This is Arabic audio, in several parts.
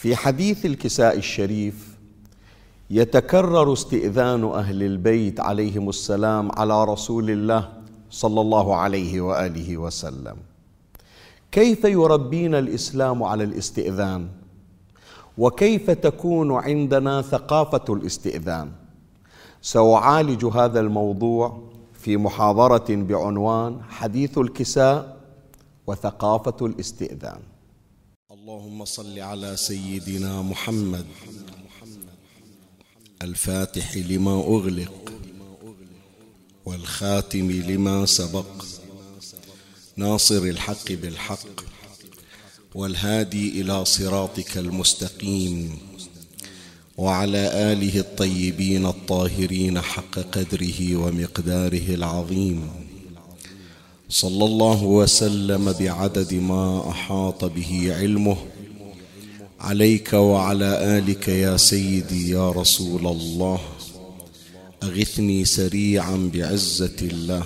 في حديث الكساء الشريف يتكرر استئذان أهل البيت عليهم السلام على رسول الله صلى الله عليه وآله وسلم. كيف يربينا الإسلام على الاستئذان؟ وكيف تكون عندنا ثقافة الاستئذان؟ سأعالج هذا الموضوع في محاضرة بعنوان حديث الكساء وثقافة الاستئذان. اللهم صل على سيدنا محمد. الفاتح لما أغلق والخاتم لما سبق. ناصر الحق بالحق والهادي إلى صراطك المستقيم. وعلى آله الطيبين الطاهرين حق قدره ومقداره العظيم. صلى الله وسلم بعدد ما أحاط به علمه. عليك وعلى آلك يا سيدي يا رسول الله. أغثني سريعا بعزة الله.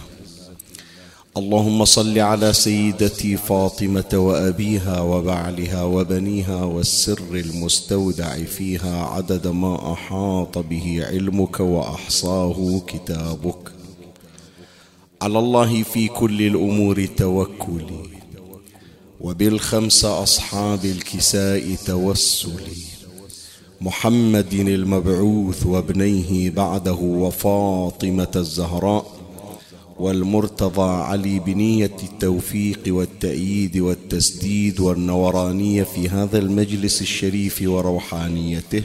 اللهم صل على سيدتي فاطمة وأبيها وبعلها وبنيها والسر المستودع فيها عدد ما أحاط به علمك وأحصاه كتابك. على الله في كل الأمور توكلي وبالخمس أصحاب الكساء توسلي. محمد المبعوث وابنيه بعده وفاطمة الزهراء والمرتضى علي بنية التوفيق والتأييد والتسديد والنورانية في هذا المجلس الشريف وروحانيته.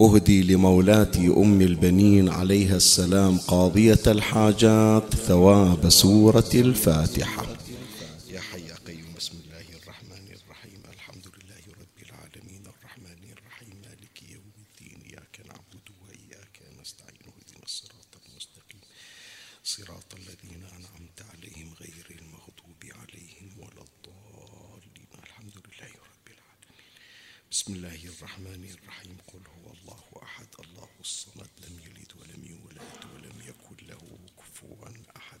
أهدي لمولاتي أم البنين عليها السلام قاضية الحاجات ثواب سورة الفاتحة بسم الله الرحمن الرحيم قل هو الله احد الله الصمد لم يلد ولم يولد ولم يكن له كفوا احد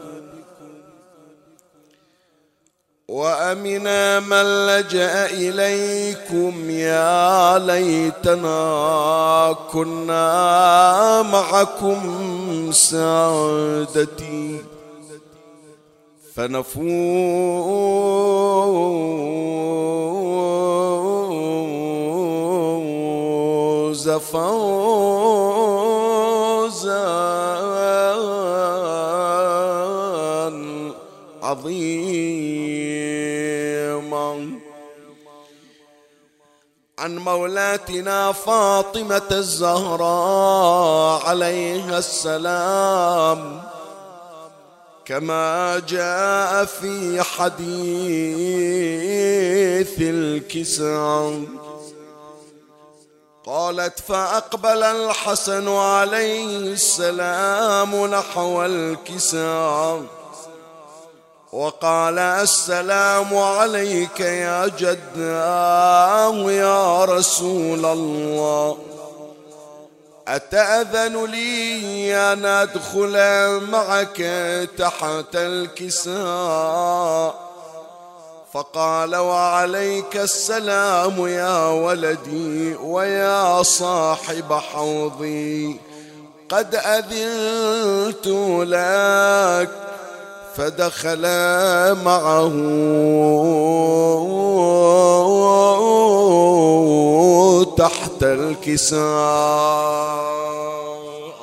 وأمنا من لجأ إليكم يا ليتنا كنا معكم سادتي. فنفوز فوزا عظيما. عن مولاتنا فاطمة الزهراء عليها السلام. كما جاء في حديث الكساء قالت فأقبل الحسن عليه السلام نحو الكساء وقال السلام عليك يا جداه يا رسول الله. أتأذن لي أن أدخل معك تحت الكساء؟ فقال وعليك السلام يا ولدي ويا صاحب حوضي. قد أذنت لك فدخل معه. تحت الكساء.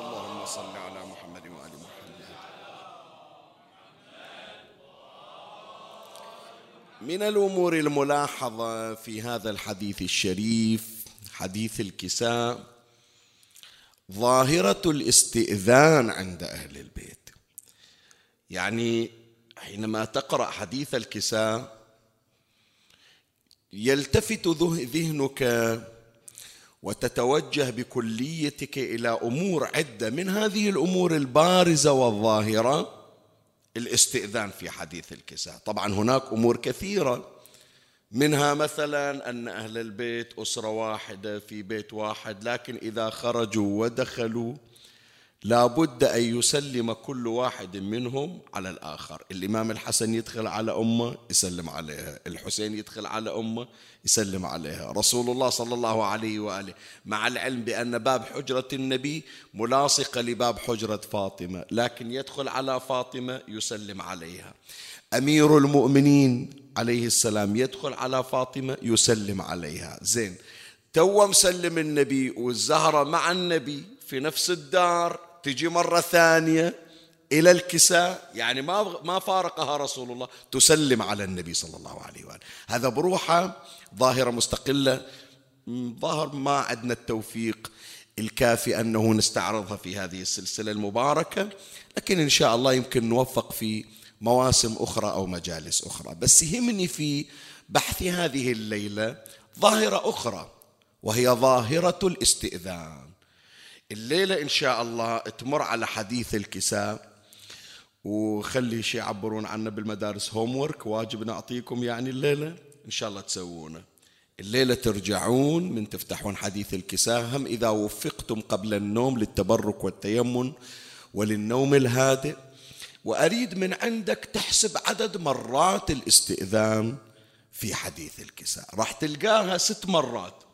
اللهم صل على محمد وآل محمد من الأمور الملاحظة في هذا الحديث الشريف حديث الكساء ظاهرة الاستئذان عند أهل البيت. يعني حينما تقرأ حديث الكساء يلتفت ذهنك وتتوجه بكليتك إلى أمور عدة من هذه الأمور البارزة والظاهرة الاستئذان في حديث الكساء. طبعا هناك أمور كثيرة منها مثلا أن أهل البيت أسرة واحدة في بيت واحد لكن إذا خرجوا ودخلوا لابد أن يسلم كل واحد منهم على الآخر. الإمام الحسن يدخل على أمه يسلم عليها. الحسين يدخل على أمه يسلم عليها. رسول الله صلى الله عليه وآله مع العلم بأن باب حجرة النبي ملاصقة لباب حجرة فاطمة لكن يدخل على فاطمة يسلم عليها. أمير المؤمنين عليه السلام يدخل على فاطمة يسلم عليها. زين تو مسلم النبي والزهرة مع النبي في نفس الدار تجي مرة ثانية إلى الكساء يعني ما ما فارقها رسول الله تسلم على النبي صلى الله عليه وآله. هذا بروحة ظاهرة مستقلة ظاهر ما عندنا التوفيق الكافي أنه نستعرضها في هذه السلسلة المباركة لكن إن شاء الله يمكن نوفق في مواسم أخرى أو مجالس أخرى. بس يهمني في بحث هذه الليلة ظاهرة أخرى وهي ظاهرة الاستئذان. الليلة إن شاء الله تمر على حديث الكساء. وخلي شي يعبرون عنا بالمدارس هوم ورك واجب نعطيكم يعني الليلة. إن شاء الله تسوونه. الليلة ترجعون من تفتحون حديث الكساء. هم إذا وفقتم قبل النوم للتبرك والتيمم وللنوم الهادئ. وأريد من عندك تحسب عدد مرات الاستئذان في حديث الكساء. راح تلقاها ست مرات.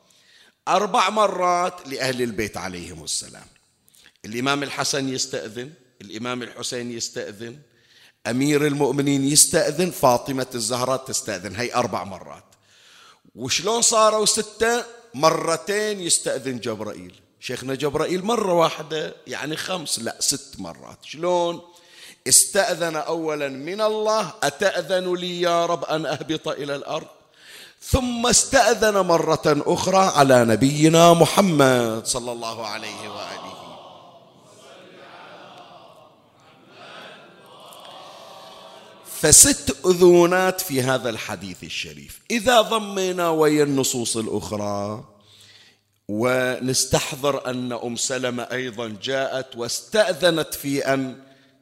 أربع مرات لأهل البيت عليهم السلام. الإمام الحسن يستأذن الإمام الحسين يستأذن أمير المؤمنين يستأذن فاطمة الزهراء تستأذن. هي أربع مرات. وشلون صاروا ستة؟ مرتين يستأذن جبرائيل. شيخنا جبرائيل مرة واحدة يعني خمس لا ست مرات. شلون؟ استأذن أولا من الله أتأذن لي يا رب أن أهبط إلى الأرض؟ ثم استأذن مرة أخرى على نبينا محمد صلى الله عليه وآله. فست أذونات في هذا الحديث الشريف. إذا ضمينا ويا النصوص الأخرى ونستحضر أن أم سلمة أيضا جاءت واستأذنت في أن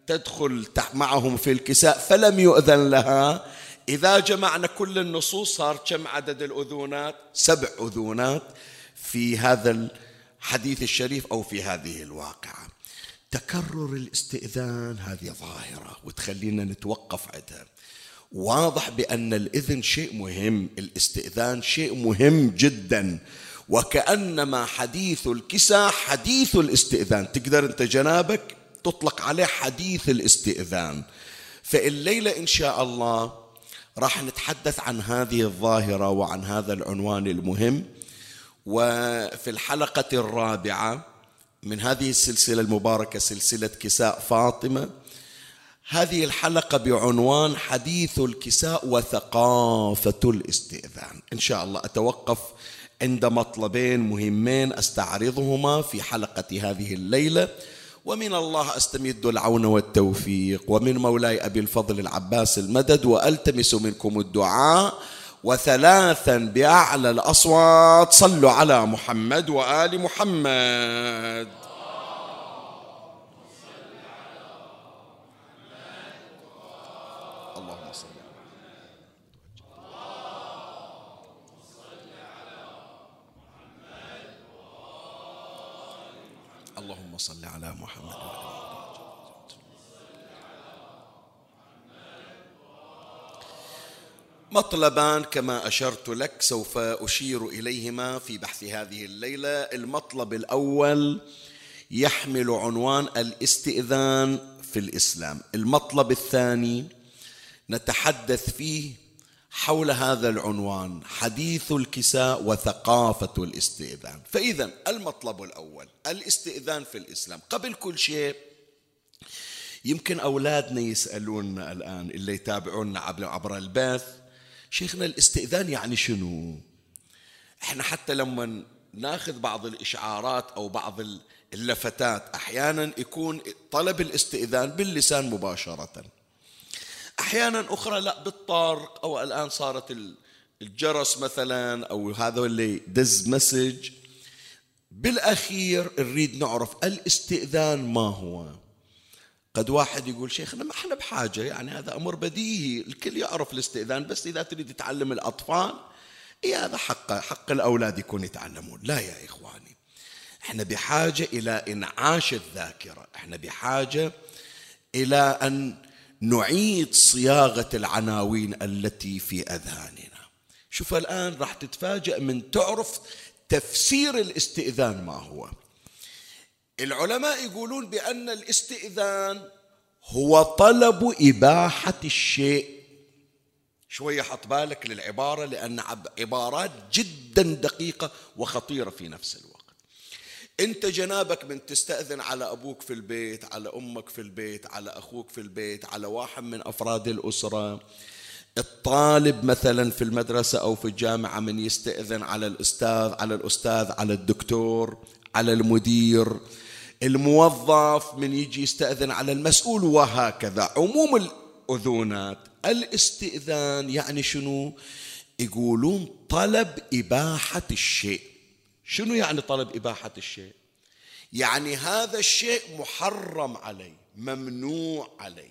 تدخل معهم في الكساء فلم يؤذن لها. إذا جمعنا كل النصوص صار كم عدد الأذونات؟ سبع أذونات في هذا الحديث الشريف أو في هذه الواقعة. تكرر الاستئذان هذه ظاهرة وتخلينا نتوقف عندها واضح بأن الإذن شيء مهم الاستئذان شيء مهم جدا. وكأنما حديث الكساء حديث الاستئذان. تقدر أنت جنابك تطلق عليه حديث الاستئذان. فالليلة إن شاء الله راح نتحدث عن هذه الظاهرة وعن هذا العنوان المهم. وفي الحلقة الرابعة من هذه السلسلة المباركة سلسلة كساء فاطمة هذه الحلقة بعنوان حديث الكساء وثقافة الاستئذان. إن شاء الله أتوقف عند مطلبين مهمين أستعرضهما في حلقة هذه الليلة. ومن الله أستمد العون والتوفيق. ومن مولاي أبي الفضل العباس المدد وألتمس منكم الدعاء. وثلاثا بأعلى الأصوات صلوا على محمد وآل محمد اللهم صل على محمد مطلبان كما أشرت لك سوف أشير إليهما في بحث هذه الليلة. المطلب الأول يحمل عنوان الاستئذان في الإسلام. المطلب الثاني نتحدث فيه حول هذا العنوان حديث الكساء وثقافة الاستئذان. فإذا المطلب الأول الاستئذان في الإسلام. قبل كل شيء يمكن أولادنا يسالوننا الآن اللي يتابعونا عبر البث شيخنا الاستئذان يعني شنو؟ إحنا حتى لما ناخذ بعض الإشعارات أو بعض اللفتات أحيانا يكون طلب الاستئذان باللسان مباشرة. أحيانا أخرى لا بالطارق أو الآن صارت الجرس مثلا أو هذا اللي دز مسج. بالأخير نريد نعرف الإستئذان ما هو؟ قد واحد يقول شيخنا ما إحنا بحاجة يعني هذا أمر بديهي الكل يعرف الاستئذان بس إذا تريد تعلم الأطفال إيه هذا حق حق الأولاد يكون يتعلمون. لا يا إخواني إحنا بحاجة إلى إنعاش الذاكرة إحنا بحاجة إلى أن نعيد صياغة العناوين التي في أذهاننا. شوف الآن راح تتفاجأ من تعرف تفسير الاستئذان ما هو. العلماء يقولون بأن الاستئذان هو طلب إباحة الشيء. شوية حط بالك للعبارة لأن عبارات جدا دقيقة وخطيرة في نفس الوقت. أنت جنابك من تستأذن على أبوك في البيت على أمك في البيت على أخوك في البيت على واحد من أفراد الأسرة. الطالب مثلا في المدرسة أو في الجامعة من يستأذن على الأستاذ على الأستاذ على الدكتور على المدير. الموظف من يجي يستأذن على المسؤول وهكذا. عموم الأذونات الاستئذان يعني شنو؟ يقولون طلب إباحة الشيء. شنو يعني طلب إباحة الشيء؟ يعني هذا الشيء محرم علي ممنوع علي.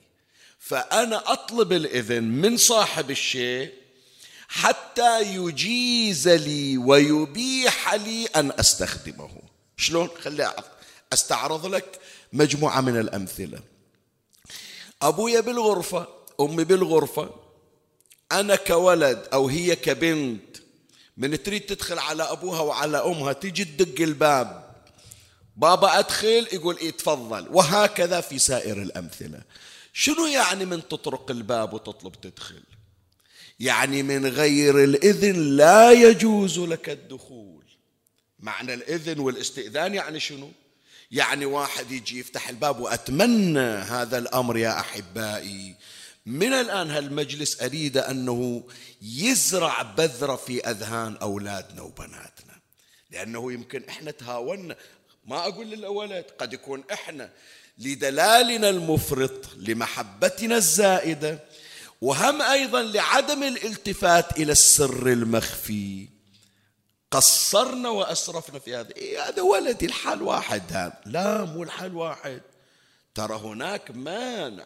فأنا أطلب الإذن من صاحب الشيء حتى يجيز لي ويبيح لي أن أستخدمه. شلون؟ خلي أستعرض لك مجموعة من الأمثلة. أبويا بالغرفة أمي بالغرفة أنا كولد أو هي كبنت من تريد تدخل على أبوها وعلى أمها تيجي تدق الباب. بابا أدخل يقول إيه تفضل. وهكذا في سائر الأمثلة. شنو يعني من تطرق الباب وتطلب تدخل؟ يعني من غير الإذن لا يجوز لك الدخول. معنى الإذن والاستئذان يعني شنو؟ يعني واحد يجي يفتح الباب وأتمنى هذا الأمر يا أحبائي. من الآن هالمجلس أريد أنه يزرع بذرة في أذهان أولادنا وبناتنا. لأنه يمكن إحنا تهاونا ما أقول للأولاد قد يكون إحنا لدلالنا المفرط لمحبتنا الزائدة وهم أيضا لعدم الالتفات إلى السر المخفي. قصرنا وأسرفنا في هذا. إيه هذا ولدي؟ الحال واحد هذا. لا مو الحال واحد. ترى هناك مانع.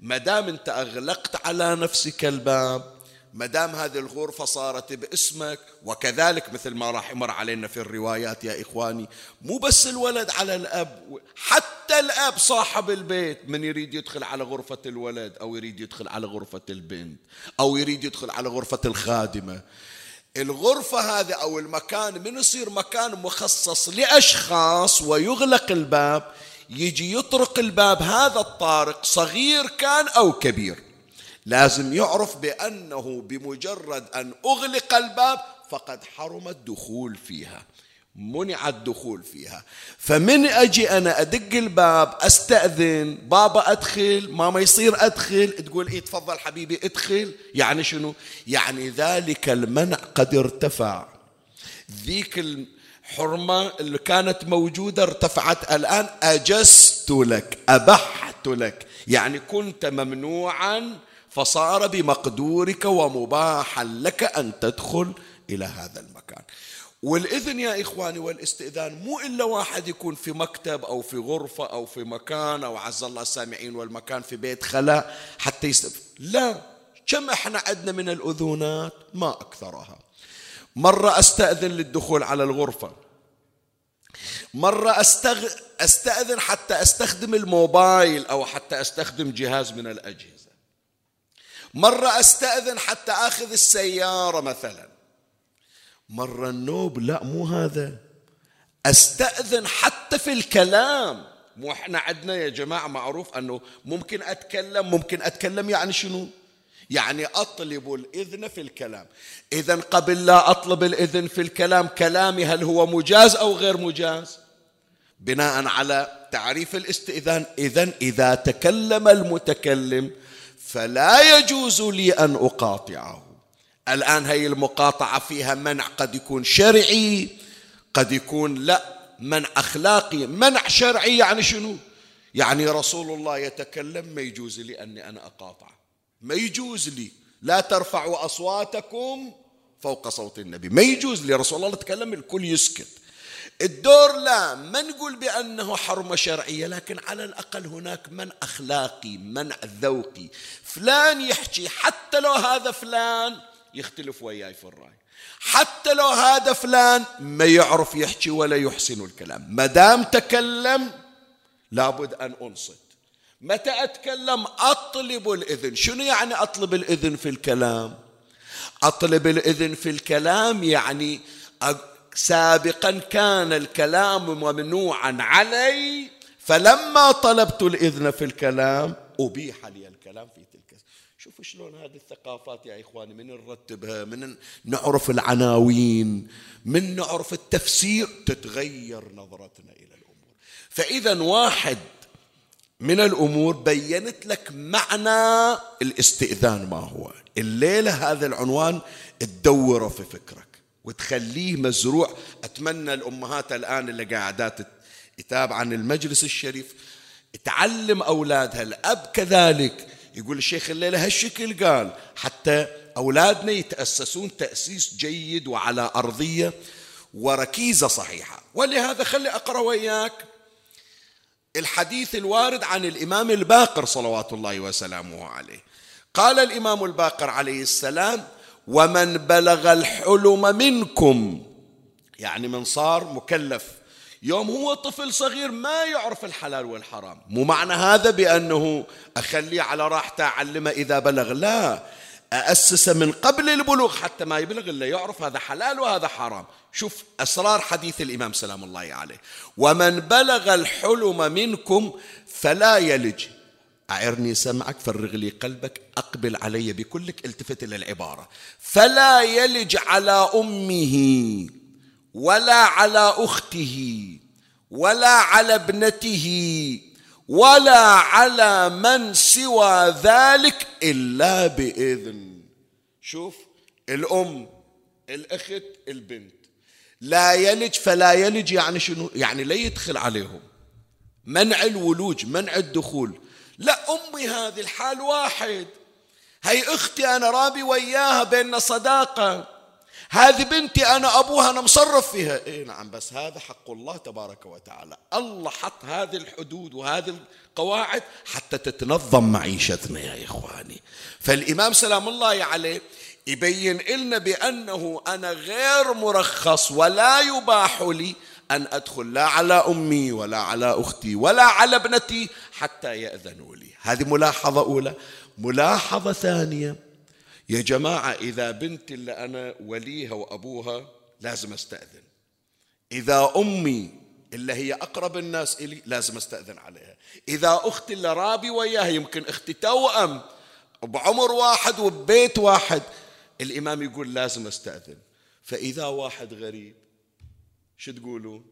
ما دام أنت أغلقت على نفسك الباب ما دام هذه الغرفة صارت باسمك وكذلك مثل ما راح يمر علينا في الروايات يا إخواني مو بس الولد على الأب حتى الأب صاحب البيت. من يريد يدخل على غرفة الولد أو يريد يدخل على غرفة البنت أو يريد يدخل على غرفة الخادمة. الغرفة هذه أو المكان من يصير مكان مخصص لأشخاص ويغلق الباب يجي يطرق الباب هذا الطارق صغير كان أو كبير. لازم يعرف بأنه بمجرد أن أغلق الباب فقد حرم الدخول فيها. منع الدخول فيها. فمن أجي أنا أدق الباب أستأذن بابا أدخل ماما يصير أدخل تقول إيه تفضل حبيبي ادخل. يعني شنو؟ يعني ذلك المنع قد ارتفع. ذيك الحرمة اللي كانت موجودة ارتفعت. الآن أجزت لك أبحت لك. يعني كنت ممنوعا فصار بمقدورك ومباحا لك أن تدخل إلى هذا المكان والإذن يا إخواني والاستئذان مو إلا واحد يكون في مكتب أو في غرفة أو في مكان أو عز الله السامعين والمكان في بيت خلاء حتى يستف... لا كم إحنا عندنا من الأذونات؟ ما أكثرها. مرة أستأذن للدخول على الغرفة. مرة أستغ... أستأذن حتى أستخدم الموبايل أو حتى أستخدم جهاز من الأجهزة. مرة أستأذن حتى أخذ السيارة مثلا. مرة النوب لا مو هذا. أستأذن حتى في الكلام. مو إحنا عندنا يا جماعة معروف أنه ممكن أتكلم ممكن أتكلم يعني شنو؟ يعني أطلب الإذن في الكلام. إذا قبل لا أطلب الإذن في الكلام كلامي هل هو مجاز أو غير مجاز؟ بناء على تعريف الاستئذان إذا إذا تكلم المتكلم فلا يجوز لي أن أقاطعه. الآن هي المقاطعة فيها منع قد يكون شرعي قد يكون لا منع أخلاقي منع شرعي يعني شنو؟ يعني رسول الله يتكلم ما يجوز لي أني أنا أقاطع. ما يجوز لي. لا ترفعوا أصواتكم فوق صوت النبي. ما يجوز لي. رسول الله يتكلم الكل يسكت. الدور لا ما نقول بأنه حرمة شرعية لكن على الأقل هناك من أخلاقي منع ذوقي. فلان يحكي حتى لو هذا فلان يختلف وياي في الرأي. حتى لو هذا فلان ما يعرف يحكي ولا يحسن الكلام. ما دام تكلم لابد أن أنصت. متى أتكلم؟ أطلب الإذن. شنو يعني أطلب الإذن في الكلام؟ أطلب الإذن في الكلام يعني سابقا كان الكلام ممنوعا علي فلما طلبت الإذن في الكلام أبيح لي الكلام في شوفوا شلون هذه الثقافات يا إخواني من نرتبها من نعرف العناوين من نعرف التفسير تتغير نظرتنا إلى الأمور. فإذا واحد من الأمور بينت لك معنى الاستئذان ما هو. الليلة هذا العنوان تدوره في فكرك وتخليه مزروع. أتمنى الأمهات الآن اللي قاعدات يتابعن المجلس الشريف تعلم أولادها الأب كذلك يقول الشيخ الليلة هالشكل قال حتى أولادنا يتأسسون تأسيس جيد وعلى أرضية وركيزة صحيحة. ولهذا خلي أقرأ وياك الحديث الوارد عن الإمام الباقر صلوات الله وسلامه عليه. قال الإمام الباقر عليه السلام ومن بلغ الحلم منكم يعني من صار مكلف. يوم هو طفل صغير ما يعرف الحلال والحرام. مو معنى هذا بأنه أخليه على راحته أعلمه إذا بلغ؟ لا. أأسسه من قبل البلوغ حتى ما يبلغ إلا يعرف هذا حلال وهذا حرام. شوف أسرار حديث الإمام سلام الله عليه. ومن بلغ الحلم منكم فلا يلج. أعرني سمعك فرغ لي قلبك أقبل علي بكلك التفت إلى العبارة. فلا يلج على أمه. ولا على أخته ولا على ابنته ولا على من سوى ذلك إلا بإذن. شوف الأم الأخت البنت. لا يلج فلا يلج يعني شنو؟ يعني لا يدخل عليهم. منع الولوج منع الدخول. لا أمي هذه الحال واحد. هي أختي أنا رابي وياها بيننا صداقة. هذه بنتي أنا أبوها أنا مصرف فيها. إيه نعم بس هذا حق الله تبارك وتعالى. الله حط هذه الحدود وهذه القواعد حتى تتنظم معيشتنا يا إخواني. فالإمام سلام الله عليه يبين لنا بأنه أنا غير مرخص ولا يباح لي أن أدخل لا على أمي ولا على أختي ولا على ابنتي حتى يأذنوا لي. هذه ملاحظة أولى. ملاحظة ثانية. يا جماعة إذا بنتي اللي أنا وليها وأبوها لازم أستأذن. إذا أمي اللي هي أقرب الناس إلي لازم أستأذن عليها. إذا أختي اللي رابي وياها يمكن أختي توأم بعمر واحد وببيت واحد الإمام يقول لازم أستأذن. فإذا واحد غريب شو تقولون؟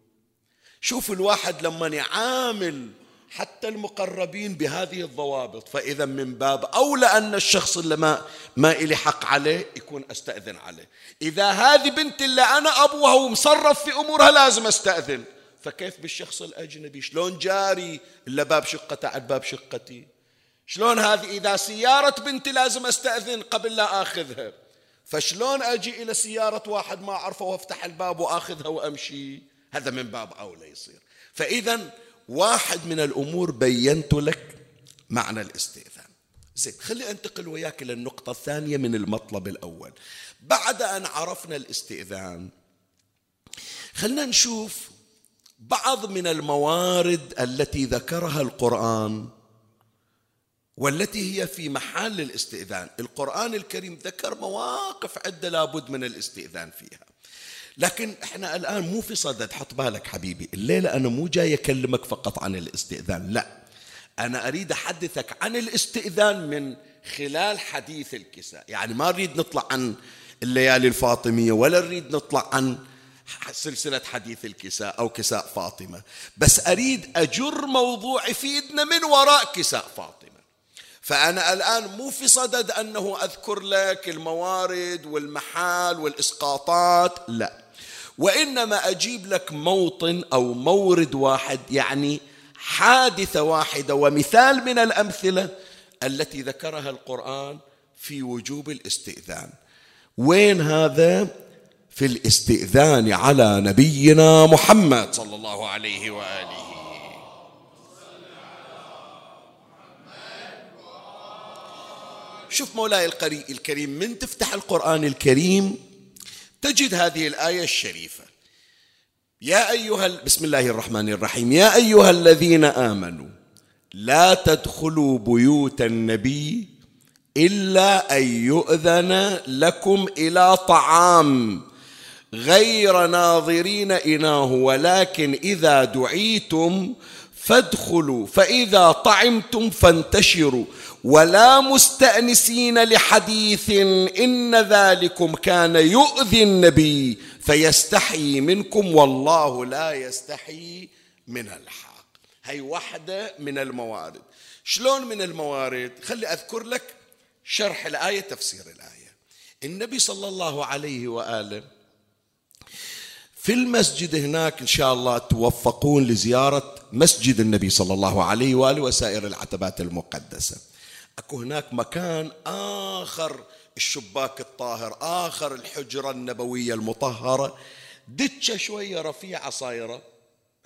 شوف الواحد لما يعامل حتى المقربين بهذه الضوابط. فإذا من باب أولى أن الشخص اللي ما ما إلي حق عليه يكون أستأذن عليه. إذا هذه بنت اللي أنا أبوها ومصرف في أمورها لازم أستأذن. فكيف بالشخص الأجنبي؟ شلون جاري إلا باب شقته على باب شقتي؟ شلون هذه؟ إذا سيارة بنتي لازم أستأذن قبل لا آخذها. فشلون أجي إلى سيارة واحد ما أعرفه وأفتح الباب وأخذها وأمشي؟ هذا من باب أولى يصير. فإذا واحد من الأمور بينت لك معنى الاستئذان. زين خلي أنتقل وياك إلى النقطة الثانية من المطلب الأول. بعد أن عرفنا الاستئذان خلنا نشوف بعض من الموارد التي ذكرها القرآن والتي هي في محل الاستئذان. القرآن الكريم ذكر مواقف عدة لابد من الاستئذان فيها. لكن إحنا الآن مو في صدد حط بالك حبيبي. الليلة أنا مو جاي أكلمك فقط عن الاستئذان لا. أنا أريد أحدثك عن الاستئذان من خلال حديث الكساء. يعني ما نريد نطلع عن الليالي الفاطمية ولا نريد نطلع عن سلسلة حديث الكساء أو كساء فاطمة. بس أريد أجر موضوع يفيدنا من وراء كساء فاطمة. فأنا الآن مو في صدد أنه أذكر لك الموارد والمحال والإسقاطات لا. وإنما أجيب لك موطن أو مورد واحد يعني حادثة واحدة ومثال من الأمثلة التي ذكرها القرآن في وجوب الاستئذان. وين هذا؟ في الاستئذان على نبينا محمد صلى الله عليه وآله. شوف مولاي القري الكريم من تفتح القرآن الكريم تجد هذه الآية الشريفة. يا أيها بسم الله الرحمن الرحيم. يا أيها الذين آمنوا لا تدخلوا بيوت النبي إلا أن يؤذن لكم إلى طعام غير ناظرين إناه ولكن إذا دعيتم فادخلوا فإذا طعمتم فانتشروا. ولا مستأنسين لحديث إن ذلكم كان يؤذي النبي فيستحي منكم والله لا يستحي من الحق. هي واحدة من الموارد. شلون من الموارد؟ خلي أذكر لك شرح الآية تفسير الآية. النبي صلى الله عليه وآله في المسجد هناك إن شاء الله توفقون لزيارة مسجد النبي صلى الله عليه وآله وسائر العتبات المقدسة. أكو هناك مكان آخر الشباك الطاهر آخر الحجرة النبوية المطهرة. دتشة شوية رفيعة صايرة.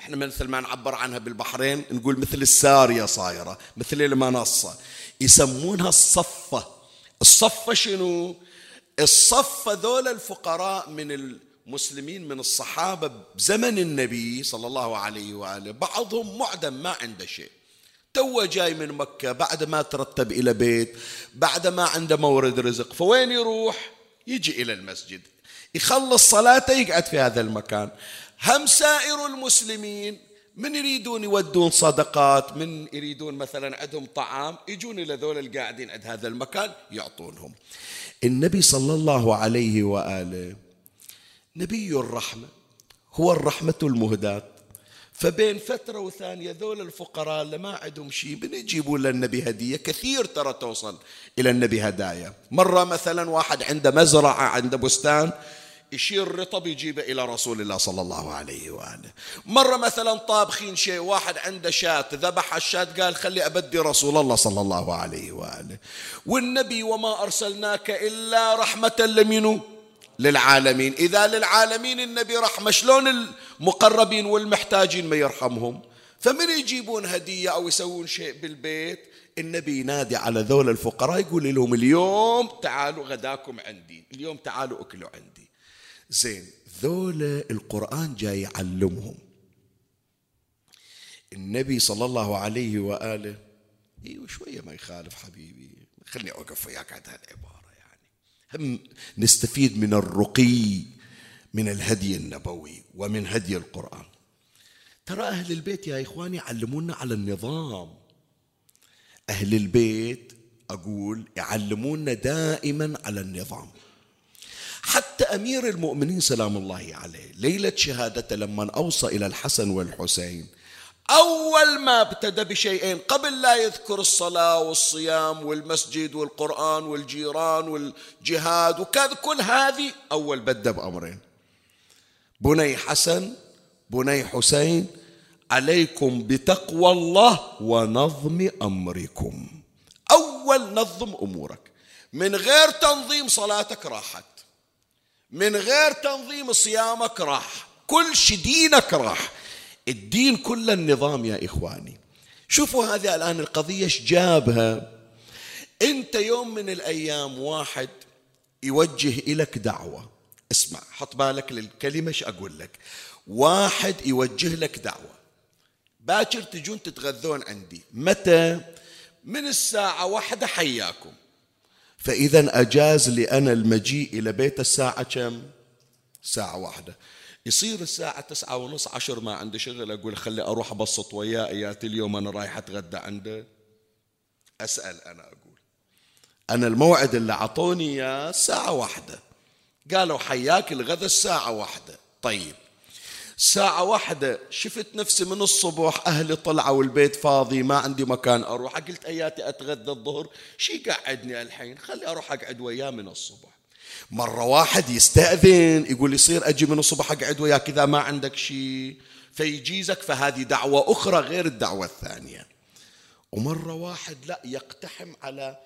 إحنا مثل ما نعبر عنها بالبحرين نقول مثل السارية صايرة مثل المنصة. يسمونها الصفة. الصفة شنو؟ الصفة ذول الفقراء من المسلمين من الصحابة بزمن النبي صلى الله عليه وآله بعضهم معدم ما عنده شيء. تو جاي من مكة بعد ما ترتب إلى بيت بعد ما عنده مورد رزق. فوين يروح؟ يجي إلى المسجد. يخلص صلاته يقعد في هذا المكان. هم سائر المسلمين من يريدون يودون صدقات من يريدون مثلا عندهم طعام يجون إلى ذول القاعدين عند هذا المكان يعطونهم. النبي صلى الله عليه وآله نبي الرحمة هو الرحمة المهداة. فبين فترة وثانية ذول الفقراء اللي ما عندهم شيء بنجيبوا للنبي هدية كثير ترى توصل إلى النبي هدايا. مرة مثلا واحد عنده مزرعة عنده بستان يشير رطب يجيبه إلى رسول الله صلى الله عليه وآله. مرة مثلا طابخين شيء واحد عنده شاة ذبح الشاة قال خلي أبدي رسول الله صلى الله عليه وآله. والنبي وما أرسلناك إلا رحمة لمنه. للعالمين. إذا للعالمين النبي رحمة شلون المقربين والمحتاجين ما يرحمهم؟ فمن يجيبون هدية أو يسوون شيء بالبيت النبي ينادي على ذول الفقراء يقول لهم اليوم تعالوا غداكم عندي اليوم تعالوا أكلوا عندي. زين ذول القرآن جاي يعلمهم. النبي صلى الله عليه وآله إيوه شوية ما يخالف حبيبي خلني أوقف وياك عند هالعبارة. هم نستفيد من الرقي من الهدي النبوي ومن هدي القرآن. ترى أهل البيت يا إخواني يعلمونا على النظام. أهل البيت أقول يعلمونا دائما على النظام. حتى أمير المؤمنين سلام الله عليه ليلة شهادته لما أوصى إلى الحسن والحسين أول ما ابتدى بشيئين قبل لا يذكر الصلاة والصيام والمسجد والقرآن والجيران والجهاد وكذا كل هذه أول بدأ بأمرين. بني حسن بني حسين عليكم بتقوى الله ونظم أمركم. أول نظم أمورك. من غير تنظيم صلاتك راحت. من غير تنظيم صيامك راح. كل شي دينك راح. الدين كله النظام يا إخواني. شوفوا هذه الآن القضية إيش جابها. أنت يوم من الأيام واحد يوجه إليك دعوة. اسمع حط بالك للكلمة إيش أقول لك. واحد يوجه لك دعوة. باكر تجون تتغذون عندي. متى؟ من الساعة واحدة حياكم. فإذا أجاز لي أنا المجيء إلى بيت الساعة كم؟ ساعة واحدة. يصير الساعة تسعة ونص عشر ما عندي شغل أقول خلي أروح أبسط وياه إيات اليوم أنا رايح أتغدى عنده أسأل أنا أقول. أنا الموعد اللي عطوني إياه ساعة واحدة. قالوا حياك الغذاء الساعة واحدة. طيب. ساعة واحدة شفت نفسي من الصبح أهلي طلعوا والبيت فاضي ما عندي مكان أروح. قلت أياتي أتغدى الظهر. شي قعدني الحين؟ خلي أروح أقعد وياه من الصبح. مرة واحد يستأذن يقول يصير أجي من الصبح أقعد وياك إذا ما عندك شيء فيجيزك فهذه دعوة أخرى غير الدعوة الثانية. ومرة واحد لا يقتحم على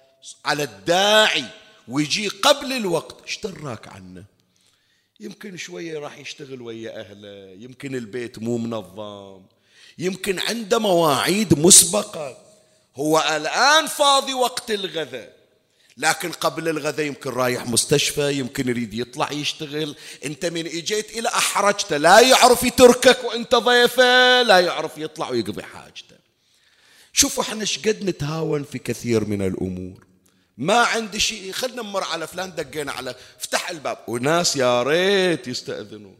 على الداعي ويجي قبل الوقت. إيش دراك عنه. يمكن شوية راح يشتغل ويا أهله. يمكن البيت مو منظم. يمكن عنده مواعيد مسبقة. هو الآن فاضي وقت الغذاء لكن قبل الغذاء يمكن رايح مستشفى يمكن يريد يطلع يشتغل. انت من اجيت إلى احرجته لا يعرف يتركك وانت ضيفة لا يعرف يطلع ويقضي حاجته. شوفوا إحنا شقد نتهاون في كثير من الأمور. ما عندي شيء خلنا نمر على فلان دقينا على افتح الباب. وناس يا ريت يستأذنون.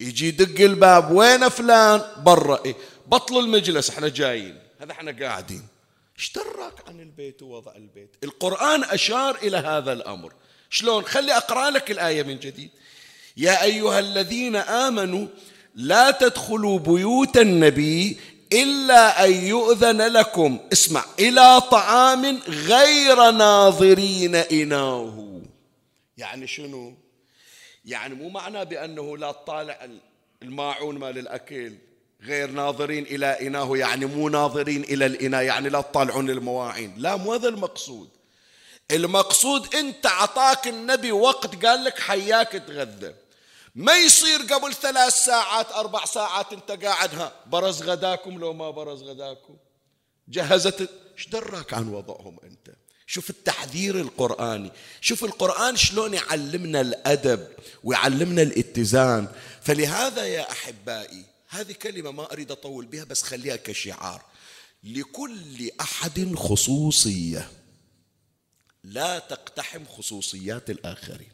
يجي يدق الباب وين فلان؟ برا. إيه بطلوا المجلس إحنا جايين. هذا إحنا قاعدين. إيش دراك عن البيت ووضع البيت. القرآن أشار إلى هذا الأمر. شلون؟ خلي أقرأ لك الآية من جديد. يا أيها الذين آمنوا لا تدخلوا بيوت النبي إلا أن يؤذن لكم. اسمع إلى طعام غير ناظرين إناه. يعني شنو؟ يعني مو معنى بأنه لا تطالع الماعون مال الأكل. غير ناظرين إلى إناه يعني مو ناظرين إلى الإناء يعني لا تطالعون المواعين. لا مو هذا المقصود. المقصود أنت عطاك النبي وقت قال لك حياك تغذى. ما يصير قبل ثلاث ساعات أربع ساعات أنت قاعد ها برز غداكم لو ما برز غداكم. جهزت إيش دراك عن وضعهم أنت؟ شوف التحذير القرآني. شوف القرآن شلون يعلمنا الأدب ويعلمنا الاتزان. فلهذا يا أحبائي هذه كلمة ما أريد أطول بها بس خليها كشعار. لكل أحد خصوصية. لا تقتحم خصوصيات الآخرين.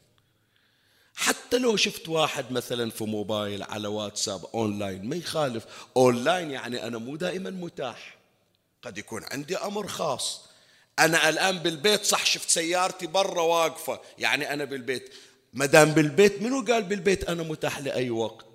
حتى لو شفت واحد مثلا في موبايل على واتساب أونلاين ما يخالف. أونلاين يعني أنا مو دائما متاح. قد يكون عندي أمر خاص. أنا الآن بالبيت صح شفت سيارتي برا واقفة. يعني أنا بالبيت. ما دام بالبيت منو قال بالبيت أنا متاح لأي وقت؟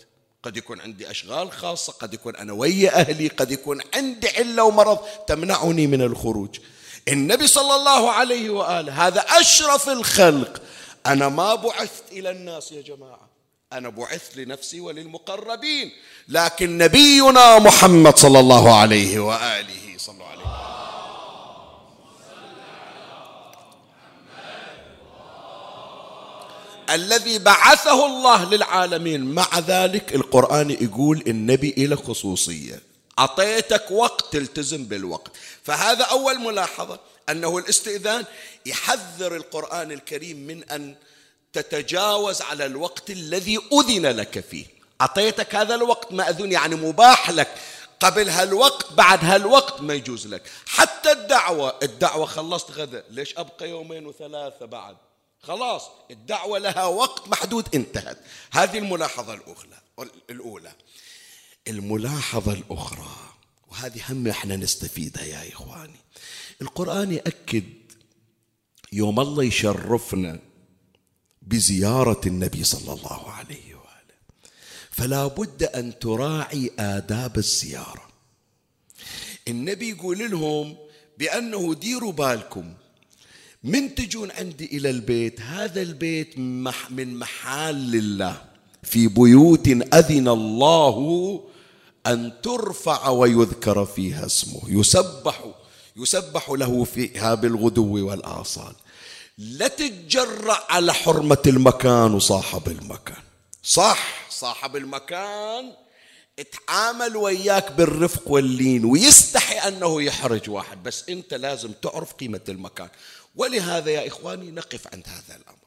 قد يكون عندي أشغال خاصة قد يكون أنا ويا أهلي قد يكون عندي علة ومرض تمنعني من الخروج. النبي صلى الله عليه وآله هذا أشرف الخلق. أنا ما بعثت إلى الناس يا جماعة. أنا بعثت لنفسي وللمقربين. لكن نبينا محمد صلى الله عليه وآله صلى الله عليه الذي بعثه الله للعالمين. مع ذلك القرآن يقول النبي إلى خصوصية. أعطيتك وقت تلتزم بالوقت. فهذا أول ملاحظة أنه الاستئذان يحذر القرآن الكريم من أن تتجاوز على الوقت الذي أذن لك فيه. أعطيتك هذا الوقت مأذون يعني مباح لك. قبل هالوقت بعد هالوقت ما يجوز لك. حتى الدعوة الدعوة خلصت غدا ليش أبقى يومين وثلاثة بعد؟ خلاص الدعوة لها وقت محدود انتهت. هذه الملاحظة الأولى الأولى. الملاحظة الأخرى وهذه هم إحنا نستفيدها يا إخواني. القرآن يأكد يوم الله يشرفنا بزيارة النبي صلى الله عليه وآله. فلا بد أن تراعي آداب الزيارة. النبي يقول لهم بأنه ديروا بالكم من تجون عندي إلى البيت؟ هذا البيت من محال لله. في بيوت أذن الله أن ترفع ويذكر فيها اسمه. يسبح يسبح له فيها بالغدو والآصال. لا تتجرأ على حرمة المكان وصاحب المكان. صح صاحب المكان اتعامل وياك بالرفق واللين ويستحي أنه يحرج واحد. بس أنت لازم تعرف قيمة المكان. ولهذا يا إخواني نقف عند هذا الأمر.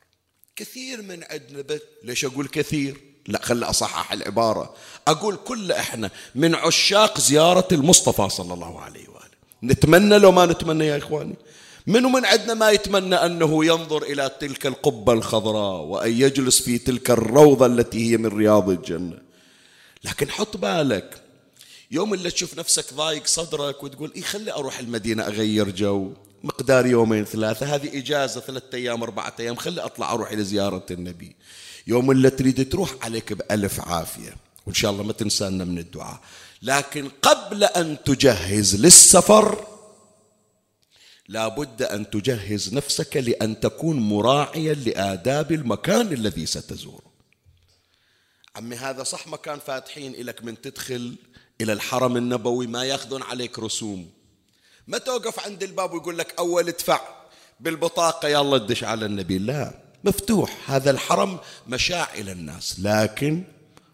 كثير من عندنا ليش أقول كثير؟ لا خلي أصحح العبارة. أقول كل إحنا من عشاق زيارة المصطفى صلى الله عليه وآله. نتمنى لو ما نتمنى يا إخواني. منو من عندنا ما يتمنى أنه ينظر إلى تلك القبة الخضراء وأن يجلس في تلك الروضة التي هي من رياض الجنة. لكن حط بالك يوم اللي تشوف نفسك ضايق صدرك وتقول إيه خلي أروح المدينة أغير جو. مقدار يومين ثلاثة. هذه إجازة ثلاثة أيام أربعة أيام. خلي أطلع أروح إلى زيارة النبي. يوم اللي تريد تروح عليك بألف عافية. وإن شاء الله ما تنسانا من الدعاء. لكن قبل أن تجهز للسفر لابد أن تجهز نفسك لأن تكون مراعيا لآداب المكان الذي ستزوره. عمي هذا صح مكان فاتحين لك من تدخل إلى الحرم النبوي؟ ما يأخذون عليك رسوم. ما توقف عند الباب ويقول لك أول ادفع. بالبطاقة يلا ادش على النبي. لا مفتوح. هذا الحرم مشاعل الناس. لكن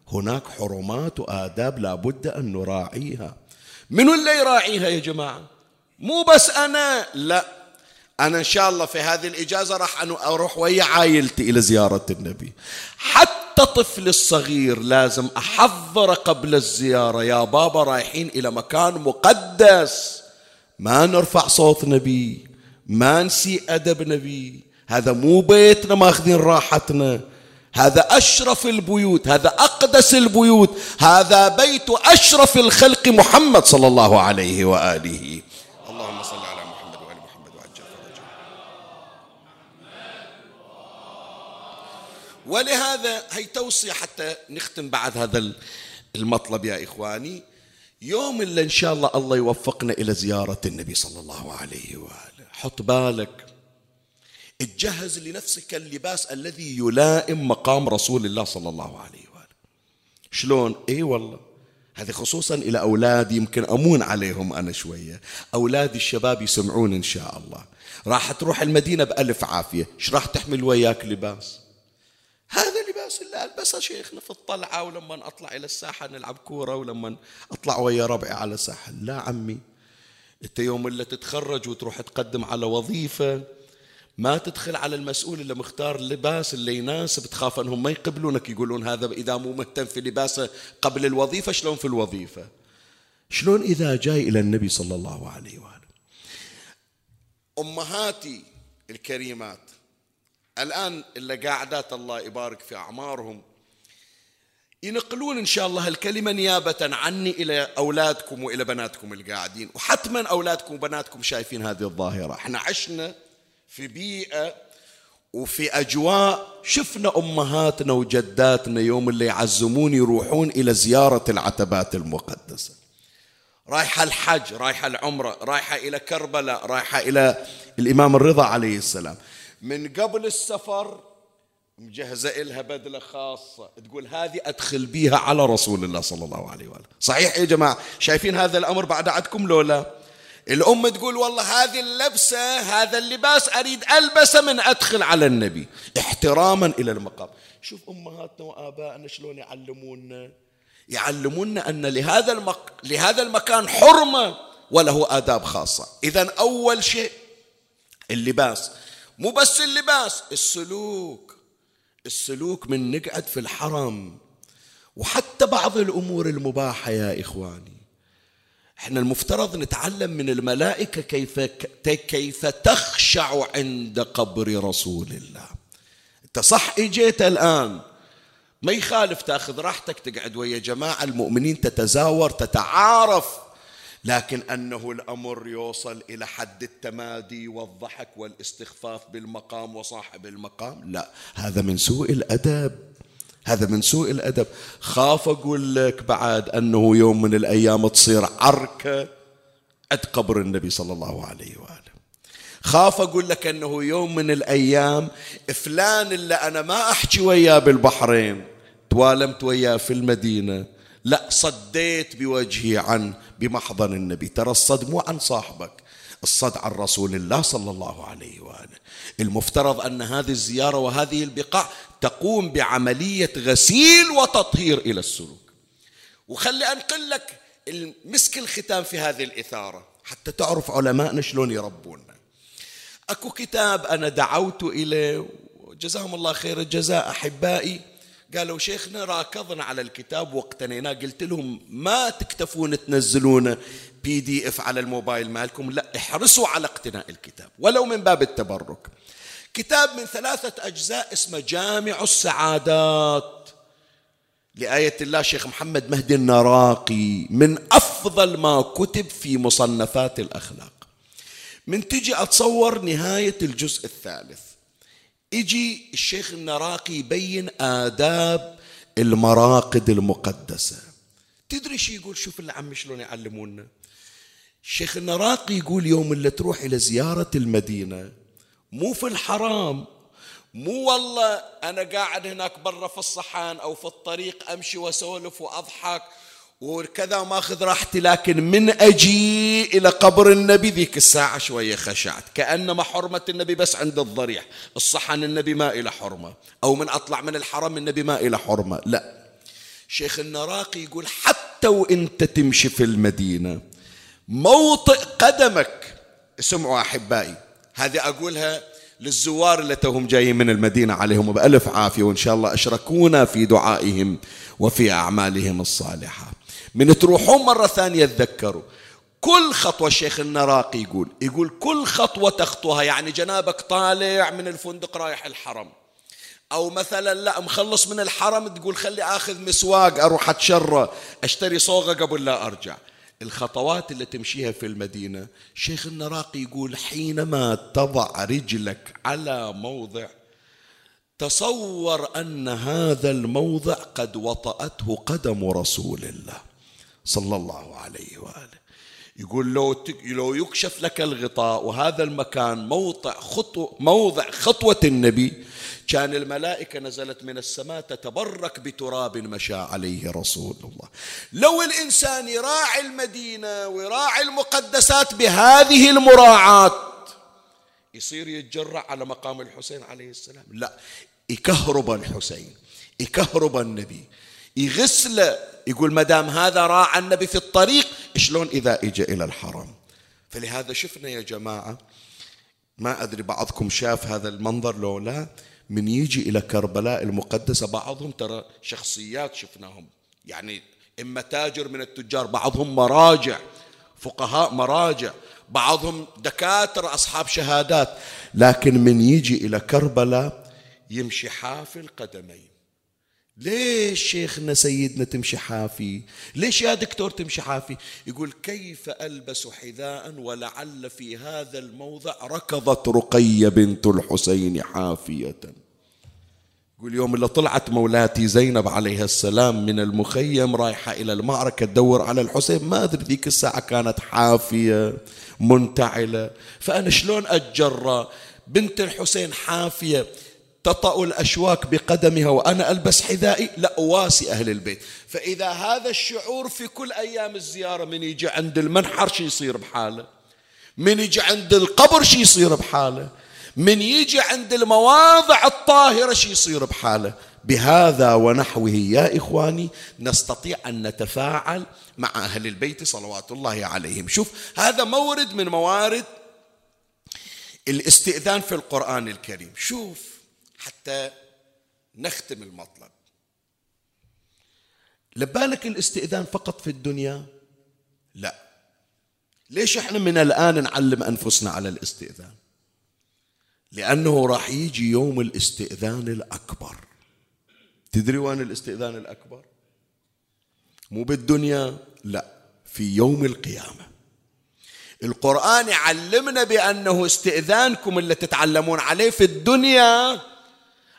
هناك حرمات وآداب لابد أن نراعيها. من اللي يراعيها يا جماعة؟ مو بس أنا لا. أنا إن شاء الله في هذه الإجازة راح أروح ويا عائلتي إلى زيارة النبي. حتى طفلي الصغير لازم أحضر قبل الزيارة. يا بابا رايحين إلى مكان مقدس. ما نرفع صوت نبي ما نسي أدب نبي. هذا مو بيتنا ماخذين راحتنا. هذا أشرف البيوت هذا أقدس البيوت هذا بيت أشرف الخلق محمد صلى الله عليه وآله. اللهم صل على محمد وآل محمد وعجل فرجه ولهذا هي توصية حتى نختم بعد هذا المطلب يا إخواني. يوم اللي إن شاء الله الله يوفقنا إلى زيارة النبي صلى الله عليه وآله. حط بالك. تجهز لنفسك اللباس الذي يلائم مقام رسول الله صلى الله عليه وآله. شلون؟ اي والله. هذه خصوصا إلى أولادي يمكن أمون عليهم أنا شوية. أولادي الشباب يسمعون إن شاء الله. راح تروح المدينة بألف عافية. إيش راح تحمل وياك لباس؟ هذا لباس اللي ألبسه شيخنا في الطلعة ولما أطلع إلى الساحة نلعب كورة ولما أطلع ويا ربعي على ساحة. لا عمي أنت يوم اللي تتخرج وتروح تقدم على وظيفة ما تدخل على المسؤول اللي مختار اللباس اللي يناسب تخاف أنهم ما يقبلونك يقولون هذا إذا مو مهتم في لباسه قبل الوظيفة شلون في الوظيفة؟ شلون إذا جاي إلى النبي صلى الله عليه وآله؟ أمهاتي الكريمات الآن اللي قاعدات الله يبارك في أعمارهم. ينقلون إن شاء الله الكلمة نيابة عني إلى أولادكم وإلى بناتكم القاعدين. وحتما أولادكم وبناتكم شايفين هذه الظاهرة. إحنا عشنا في بيئة وفي أجواء. شفنا أمهاتنا وجداتنا يوم اللي يعزمون يروحون إلى زيارة العتبات المقدسة. رايحة الحج رايحة العمرة رايحة إلى كربلاء رايحة إلى الإمام الرضا عليه السلام. من قبل السفر مجهزة إلها بدلة خاصة. تقول هذه أدخل بيها على رسول الله صلى الله عليه وآله. صحيح يا جماعة؟ شايفين هذا الأمر بعد عندكم لو لا؟ الأم تقول والله هذه اللبسة هذا اللباس أريد ألبسه من أدخل على النبي. احتراما إلى المقام. شوف أمهاتنا وآبائنا شلون يعلمونا. يعلمونا أن لهذا, المك... لهذا المكان حرمة وله آداب خاصة. إذا أول شيء اللباس. مو بس اللباس السلوك. السلوك من نقعد في الحرم. وحتى بعض الأمور المباحة يا إخواني. إحنا المفترض نتعلم من الملائكة كيف كيف تخشع عند قبر رسول الله. أنت صح إجيت الآن. ما يخالف تاخذ راحتك تقعد ويا جماعة المؤمنين تتزاور تتعارف. لكن أنه الأمر يوصل إلى حد التمادي والضحك والاستخفاف بالمقام وصاحب المقام؟ لا. هذا من سوء الأدب. هذا من سوء الأدب. خاف أقول لك بعد أنه يوم من الأيام تصير عركة عند قبر النبي صلى الله عليه وآله. خاف أقول لك أنه يوم من الأيام فلان اللي أنا ما أحكي وياه بالبحرين توالمت وياه في المدينة لا صديت بوجهي عن بمحضن النبي. ترى الصد مو عن صاحبك الصد عن رسول الله صلى الله عليه وآله. المفترض أن هذه الزيارة وهذه البقاع تقوم بعملية غسيل وتطهير إلى السلوك. وخلي أنقل لك مسك الختام في هذه الإثارة حتى تعرف علماءنا شلون يربونا. أكو كتاب أنا دعوت إليه جزاهم الله خير الجزاء أحبائي قالوا شيخنا راكضنا على الكتاب واقتنيناه قلت لهم ما تكتفون تنزلون بي دي اف على الموبايل مالكم؟ لا احرصوا على اقتناء الكتاب ولو من باب التبرك. كتاب من ثلاثة أجزاء اسمه جامع السعادات. لآية الله شيخ محمد مهدي النراقي من أفضل ما كتب في مصنفات الأخلاق. من تجي أتصور نهاية الجزء الثالث. يجي الشيخ النراقي يبين آداب المراقد المقدسة. تدري شو يقول؟ شوف العم شلون يعلمونا الشيخ النراقي يقول يوم اللي تروح إلى زيارة المدينة مو في الحرام مو والله أنا قاعد هناك برا في الصحان أو في الطريق أمشي وأسولف وأضحك. وكذا ماخذ راحتي لكن من أجي إلى قبر النبي ذيك الساعة شوية خشعت. كأنما حرمة النبي بس عند الضريح الصحن النبي ما إلى حرمة. أو من أطلع من الحرم النبي ما إلى حرمة. لا. شيخ النراقي يقول حتى وانت تمشي في المدينة موطئ قدمك اسمعوا أحبائي هذه أقولها للزوار اللي توهم جايين من المدينة عليهم بألف عافية وإن شاء الله أشركونا في دعائهم وفي أعمالهم الصالحة. من تروحون مرة ثانية تذكروا. كل خطوة الشيخ النراقي يقول يقول كل خطوة تخطوها يعني جنابك طالع من الفندق رايح الحرم. أو مثلا لا مخلص من الحرم تقول خلي آخذ مسواق أروح أتشرى أشتري صوغة قبل لا أرجع. الخطوات اللي تمشيها في المدينة شيخ النراقي يقول حينما تضع رجلك على موضع تصور أن هذا الموضع قد وطأته قدم رسول الله. صلى الله عليه وآله. يقول لو لو يكشف لك الغطاء وهذا المكان موضع خطو موضع خطوة النبي كان الملائكة نزلت من السماء تتبرك بتراب مشى عليه رسول الله. لو الإنسان يراعي المدينة ويراعي المقدسات بهذه المراعاة يصير يتجرع على مقام الحسين عليه السلام. لا يكهرب الحسين يكهرب النبي. يغسله يقول ما دام هذا راعى النبي في الطريق شلون إذا إجا إلى الحرم؟ فلهذا شفنا يا جماعة ما أدري بعضكم شاف هذا المنظر لو لا من يجي إلى كربلاء المقدسة بعضهم ترى شخصيات شفناهم يعني إما تاجر من التجار بعضهم مراجع فقهاء مراجع بعضهم دكاترة أصحاب شهادات لكن من يجي إلى كربلاء يمشي حافي القدمين ليش شيخنا سيدنا تمشي حافي؟ ليش يا دكتور تمشي حافي؟ يقول كيف ألبس حذاء ولعل في هذا الموضع ركضت رقية بنت الحسين حافية. يقول يوم اللي طلعت مولاتي زينب عليها السلام من المخيم رايحة إلى المعركة تدور على الحسين ما أدري ذيك الساعة كانت حافية منتعلة. فأنا شلون أتجرى بنت الحسين حافية تطأ الأشواك بقدمها وأنا ألبس حذائي؟ لا أواسي أهل البيت. فإذا هذا الشعور في كل أيام الزيارة من يجي عند المنحر شي يصير بحاله؟ من يجي عند القبر شي يصير بحاله؟ من يجي عند المواضع الطاهرة شي يصير بحاله؟ بهذا ونحوه يا إخواني نستطيع أن نتفاعل مع أهل البيت صلوات الله عليهم. شوف هذا مورد من موارد الاستئذان في القرآن الكريم. شوف حتى نختم المطلب. لبالك الاستئذان فقط في الدنيا؟ لا. ليش إحنا من الآن نعلم أنفسنا على الاستئذان؟ لأنه راح يجي يوم الاستئذان الأكبر. تدري وين الاستئذان الأكبر؟ مو بالدنيا لا في يوم القيامة. القرآن يعلمنا بأنه استئذانكم اللي تتعلمون عليه في الدنيا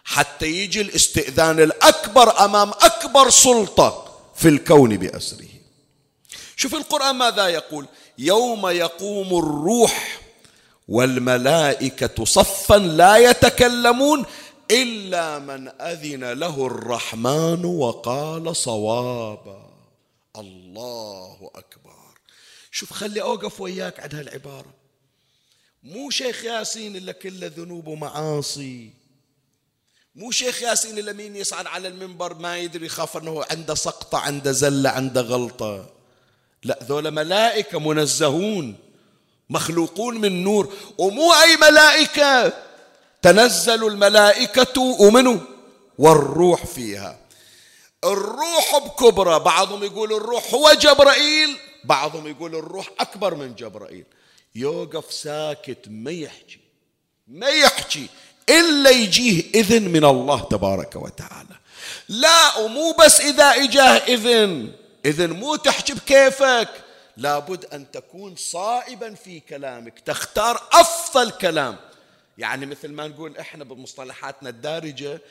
حتى يجي الاستئذان الأكبر أمام أكبر سلطة في الكون بأسره. شوف القرآن ماذا يقول؟ يوم يقوم الروح والملائكة صفا لا يتكلمون إلا من أذن له الرحمن وقال صوابا. الله أكبر. شوف خلي أوقف وياك عند هالعبارة. مو شيخ ياسين إلا كله ذنوب ومعاصي. مو شيخ ياسين إلا مين يصعد على المنبر ما يدري يخاف أنه عنده سقطة عنده زلة عنده غلطة. لا ذولا ملائكة منزهون مخلوقون من نور. ومو أي ملائكة تنزل الملائكة ومنه والروح فيها. الروح بكبرى بعضهم يقول الروح هو جبرائيل بعضهم يقول الروح أكبر من جبرائيل. يوقف ساكت ما يحكي ما يحكي. إلا يجيه إذن من الله تبارك وتعالى. لا ومو بس إذا إجاه إذن. إذن مو تحكي بكيفك لابد أن تكون صائبا في كلامك. تختار أفضل كلام. يعني مثل ما نقول إحنا بمصطلحاتنا الدارجة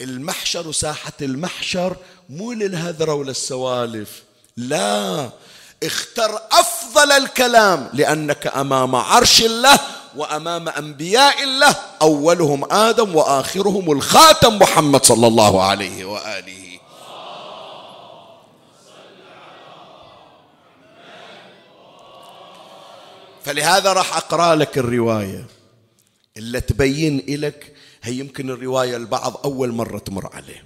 المحشر وساحة المحشر مو للهذرة وللسوالف لا. اختر أفضل الكلام لأنك أمام عرش الله وأمام أنبياء الله أولهم آدم وآخرهم الخاتم محمد صلى الله عليه وآله. فلهذا راح أقرأ لك الرواية. اللي تبين لك هي يمكن الرواية البعض أول مرة تمر عليه.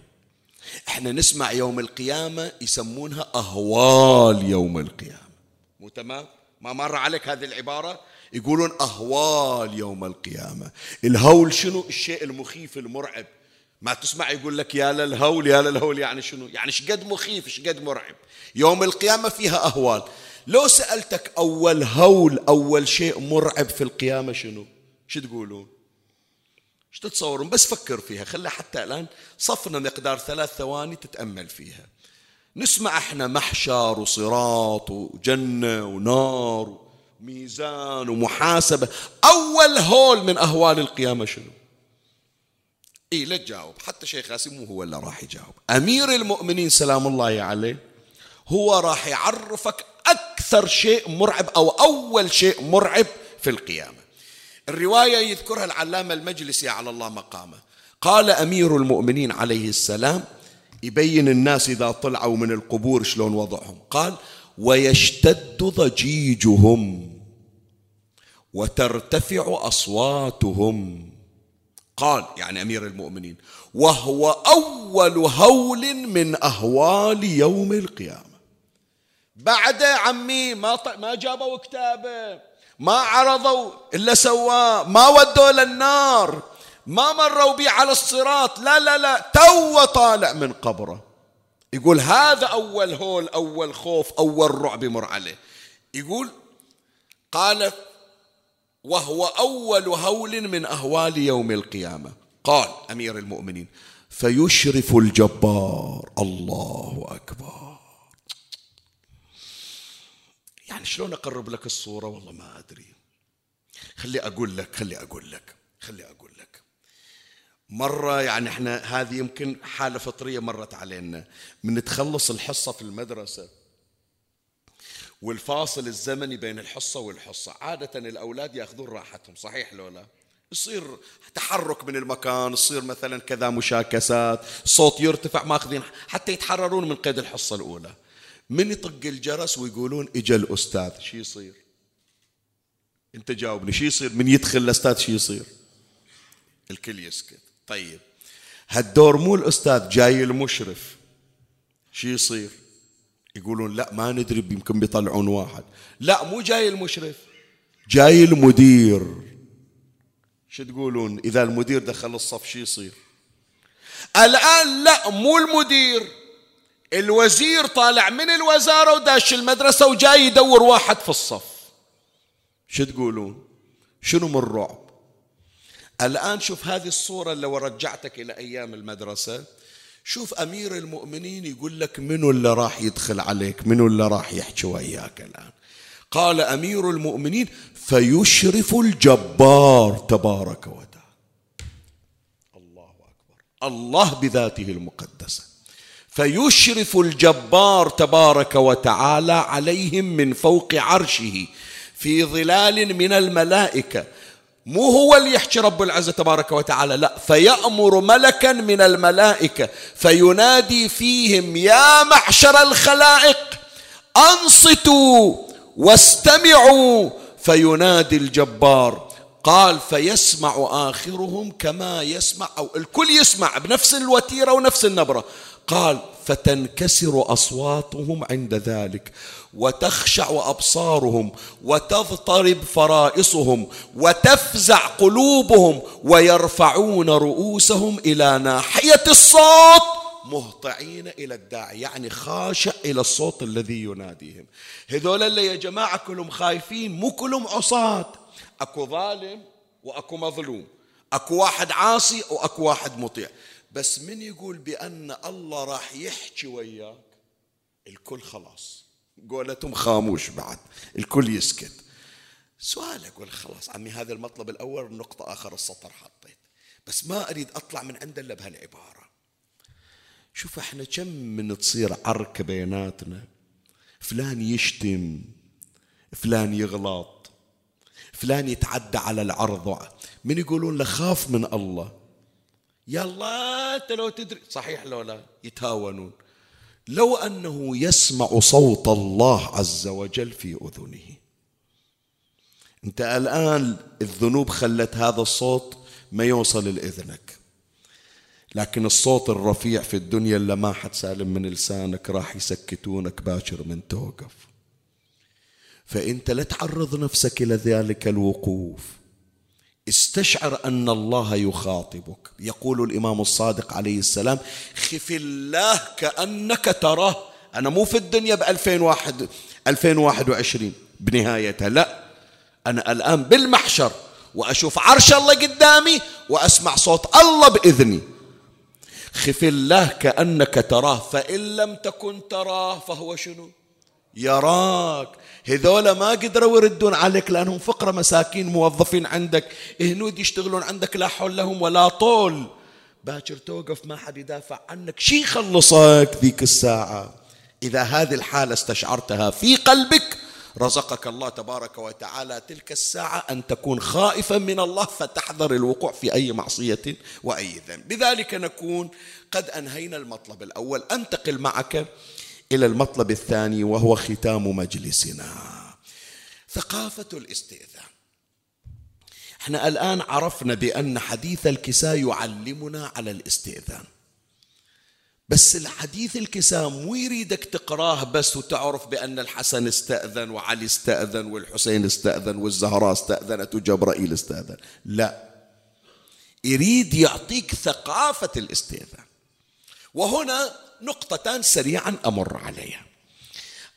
إحنا نسمع يوم القيامة يسمونها أهوال يوم القيامة. مو تمام؟ ما مر عليك هذه العبارة؟ يقولون أهوال يوم القيامة. الهول شنو؟ الشيء المخيف المرعب. ما تسمع يقول لك يا للهول يا للهول يعني شنو؟ يعني شقد مخيف شقد مرعب. يوم القيامة فيها أهوال. لو سألتك أول هول أول شيء مرعب في القيامة شنو؟ شو تقولون؟ إيش تتصورون؟ بس فكر فيها. خلها حتى الآن صفنا مقدار ثلاث ثواني تتأمل فيها. نسمع إحنا محشر وصراط وجنة ونار وميزان ومحاسبة. أول هول من أهوال القيامة شنو؟ إيه لا تجاوب. حتى شيخ قاسم مو هو اللي راح يجاوب. أمير المؤمنين سلام الله عليه هو راح يعرفك أكثر شيء مرعب أو أول شيء مرعب في القيامة. الرواية يذكرها العلامة المجلسي على الله مقامه. قال أمير المؤمنين عليه السلام يبين الناس إذا طلعوا من القبور شلون وضعهم. قال ويشتد ضجيجهم. وترتفع أصواتهم. قال يعني أمير المؤمنين وهو أول هول من أهوال يوم القيامة. بعد عمي ما ط... ما جابوا كتابة ما عرضوا إلا سواه ما ودوا للنار ما مروا بي على الصراط. لا لا لا تو طالع من قبره. يقول هذا أول هول أول خوف أول رعب يمر عليه. يقول قال وهو أول هول من أهوال يوم القيامة. قال أمير المؤمنين فيشرف الجبار. الله أكبر. يعني شلون أقرب لك الصورة؟ والله ما أدري. خلي أقول لك خلي أقول لك خلي أقول لك. مرة يعني إحنا هذه يمكن حالة فطرية مرت علينا. من تخلص الحصة في المدرسة والفاصل الزمني بين الحصة والحصة. عادة الأولاد يأخذون راحتهم صحيح لو لا؟ يصير تحرك من المكان يصير مثلا كذا مشاكسات صوت يرتفع ماخذين حتى يتحررون من قيد الحصة الأولى. من يطق الجرس ويقولون إجا الأستاذ شو يصير؟ أنت جاوبني شو يصير؟ من يدخل الأستاذ شو يصير؟ الكل يسكت. طيب هالدور مو الأستاذ جاي المشرف شو يصير؟ يقولون لا ما ندري يمكن بيطلعون واحد. لا مو جاي المشرف. جاي المدير. شو تقولون؟ إذا المدير دخل الصف شو يصير؟ الآن لا مو المدير. الوزير طالع من الوزارة وداش المدرسة وجاي يدور واحد في الصف. شو تقولون؟ شنو من الرعب؟ الآن شوف هذه الصورة لو رجعتك إلى أيام المدرسة. شوف أمير المؤمنين يقول لك منو اللي راح يدخل عليك؟ منو اللي راح يحكي وياك الآن؟ قال أمير المؤمنين فيشرف الجبار تبارك وتعالى. الله أكبر. الله بذاته المقدسة. فيشرف الجبار تبارك وتعالى عليهم من فوق عرشه في ظلال من الملائكة. مو هو اللي يحكي رب العزة تبارك وتعالى لا فيأمر ملكا من الملائكة فينادي فيهم يا معشر الخلائق أنصتوا واستمعوا. فينادي الجبار قال فيسمع آخرهم كما يسمع أو الكل يسمع بنفس الوتيرة ونفس النبرة. قال فتنكسر أصواتهم عند ذلك. وتخشع أبصارهم وتضطرب فرائصهم وتفزع قلوبهم ويرفعون رؤوسهم إلى ناحية الصوت مهطعين إلى الداعي يعني خاشع إلى الصوت الذي يناديهم. هذول اللي يا جماعة كلهم خايفين مو كلهم عصاة. أكو ظالم وأكو مظلوم. أكو واحد عاصي وأكو واحد مطيع. بس من يقول بأن الله راح يحكي وياك؟ الكل خلاص. قولتهم خاموش بعد الكل يسكت. سؤال أقول خلاص عمي هذا المطلب الأول نقطة آخر السطر حطيت. بس ما أريد أطلع من عنده إلا بهالعبارة. شوف إحنا كم من تصير عركة بيناتنا؟ فلان يشتم فلان يغلط فلان يتعدى على العرض. من يقولون له خاف من الله؟ يلا أنت لو تدري صحيح لو لا؟ يتهاونون. لو أنه يسمع صوت الله عز وجل في أذنه. أنت الآن الذنوب خلت هذا الصوت ما يوصل لإذنك. لكن الصوت الرفيع في الدنيا اللي ما حد سالم من لسانك راح يسكتونك باكر من توقف. فأنت لا تعرض نفسك إلى ذلك الوقوف. استشعر أن الله يخاطبك. يقول الإمام الصادق عليه السلام خف الله كأنك تراه. أنا مو في الدنيا ب 2001 2021 بنهايتها لا. أنا الآن بالمحشر وأشوف عرش الله قدامي وأسمع صوت الله بإذني. خف الله كأنك تراه فإن لم تكن تراه فهو شنو؟ يراك. هذول ما قدروا يردون عليك لأنهم فقرة مساكين موظفين عندك. هنود يشتغلون عندك لا حول لهم ولا طول. باكر توقف ما حد يدافع عنك. شي يخلصك ذيك الساعة؟ إذا هذه الحالة استشعرتها في قلبك رزقك الله تبارك وتعالى تلك الساعة أن تكون خائفا من الله فتحذر الوقوع في أي معصية وأي ذنب. بذلك نكون قد أنهينا المطلب الأول. أنتقل معك إلى المطلب الثاني وهو ختام مجلسنا. ثقافة الاستئذان. إحنا الآن عرفنا بأن حديث الكساء يعلمنا على الاستئذان. بس الحديث الكساء مو يريدك تقراه بس وتعرف بأن الحسن استأذن وعلي استأذن والحسين استأذن والزهراء استأذنت وجبرائيل استأذن. لا. يريد يعطيك ثقافة الاستئذان. وهنا نقطتان سريعا أمر عليها.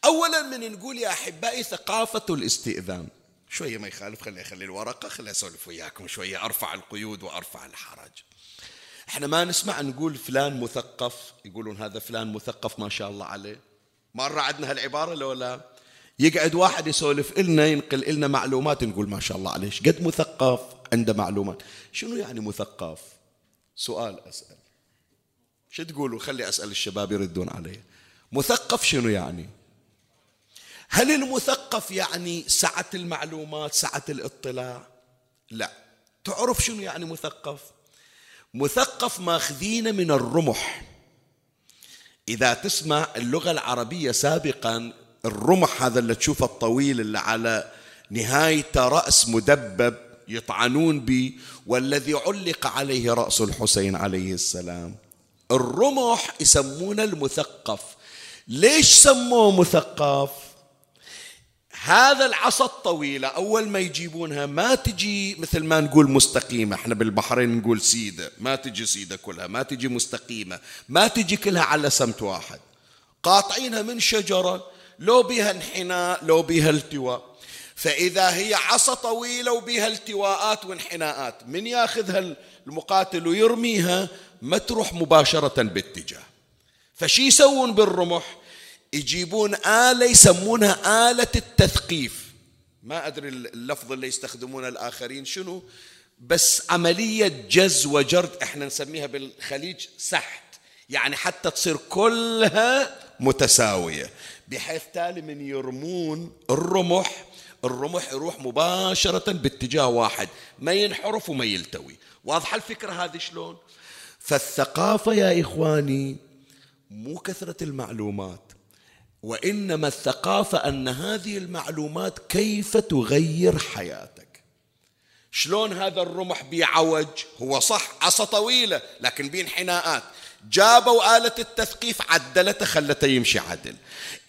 أولا من نقول يا أحبائي ثقافة الاستئذان. شوية ما يخالف خلي أخلي الورقة خلي أسولف وياكم شوية. أرفع القيود وأرفع الحرج إحنا ما نسمع نقول فلان مثقف يقولون هذا فلان مثقف ما شاء الله عليه. مرة عندنا هالعبارة لو لا؟ يقعد واحد يسولف لنا ينقل لنا معلومات نقول ما شاء الله عليه. قد مثقف؟ عنده معلومات. شنو يعني مثقف؟ سؤال أسأل. شو تقولوا؟ خلي أسأل الشباب يردون علي. مثقف شنو يعني؟ هل المثقف يعني سعة المعلومات سعة الاطلاع؟ لا. تعرف شنو يعني مثقف؟ مثقف ماخذين من الرمح. إذا تسمع اللغة العربية سابقا الرمح هذا اللي تشوفه الطويل اللي على نهايته رأس مدبب يطعنون به والذي علق عليه رأس الحسين عليه السلام. الرمح يسمونه المثقف. ليش سموه مثقف؟ هذا العصا الطويلة أول ما يجيبونها ما تجي مثل ما نقول مستقيمة. إحنا بالبحرين نقول سيدة. ما تجي سيدة كلها ما تجي مستقيمة. ما تجي كلها على سمت واحد. قاطعينها من شجرة لو بها انحناء لو بها التواء. فإذا هي عصا طويلة وبها التواءات وانحناءات من ياخذها المقاتل ويرميها؟ ما تروح مباشرة باتجاه. فشي يسوون بالرمح؟ يجيبون آلة يسمونها آلة التثقيف. ما أدري اللفظ اللي يستخدمونه الآخرين شنو بس عملية جز وجرد إحنا نسميها بالخليج سحت. يعني حتى تصير كلها متساوية. بحيث تالي من يرمون الرمح الرمح يروح مباشرة باتجاه واحد. ما ينحرف وما يلتوي. واضحة الفكرة هذه شلون؟ فالثقافة يا إخواني مو كثرة المعلومات وإنما الثقافة أن هذه المعلومات كيف تغير حياتك. شلون هذا الرمح بيعوج؟ هو صح عصا طويلة لكن بين حناءات. جابوا آلة التثقيف عدلته خلته يمشي عدل.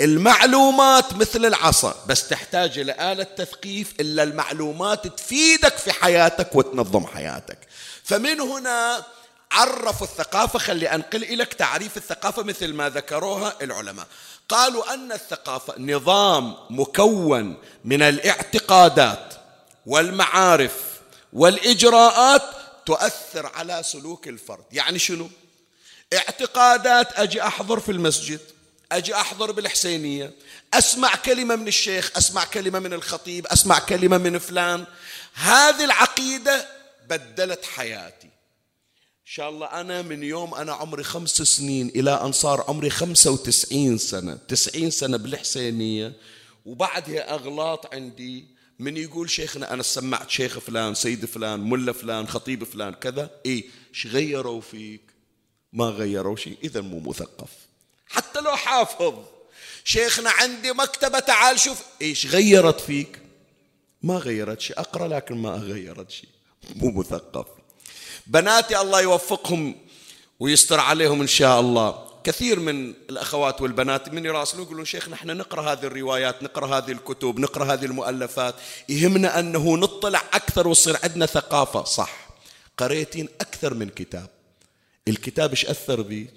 المعلومات مثل العصا بس تحتاج إلى آلة تثقيف إلا المعلومات تفيدك في حياتك وتنظم حياتك. فمن هنا عرفوا الثقافة خلي أنقل لك تعريف الثقافة مثل ما ذكروها العلماء. قالوا أن الثقافة نظام مكون من الاعتقادات والمعارف والإجراءات تؤثر على سلوك الفرد. يعني شنو؟ اعتقادات أجي أحضر في المسجد أجي أحضر بالحسينية أسمع كلمة من الشيخ أسمع كلمة من الخطيب أسمع كلمة من فلان. هذه العقيدة بدلت حياتي شاء الله أنا من يوم أنا عمري خمس سنين إلى أن صار عمري خمسة وتسعين سنة. تسعين سنة بالحسينية. وبعدها أغلاط عندي. من يقول شيخنا أنا سمعت شيخ فلان سيد فلان ملا فلان خطيب فلان كذا. إيه؟ إيش غيروا فيك. ما غيروا شيء. إذا مو مثقف. حتى لو حافظ. شيخنا عندي مكتبة تعال شوف. إيش غيرت فيك. ما غيرت شيء. أقرأ لكن ما غيرت شيء. مو مثقف. بناتي الله يوفقهم ويستر عليهم إن شاء الله. كثير من الأخوات والبنات من يراسلون يقولون شيخنا إحنا نقرأ هذه الروايات نقرأ هذه الكتب نقرأ هذه المؤلفات. يهمنا أنه نطلع أكثر ويصير عندنا ثقافة. صح. قريتين أكثر من كتاب. الكتاب إيش أثر بيك؟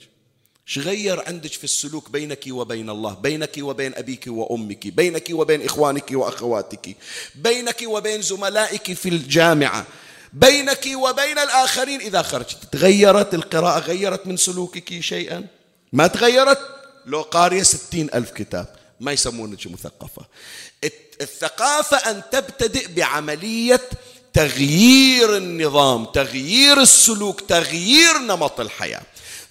إيش غير عندك في السلوك بينك وبين الله؟ بينك وبين أبيك وأمك بينك وبين إخوانك وأخواتك بينك وبين زملائك في الجامعة. بينك وبين الآخرين. إذا خرجت تغيرت القراءة غيرت من سلوكك شيئا؟ ما تغيرت؟ لو قارية ستين ألف كتاب. ما يسمونك مثقفة. الثقافة أن تبتدئ بعملية تغيير النظام تغيير السلوك تغيير نمط الحياة.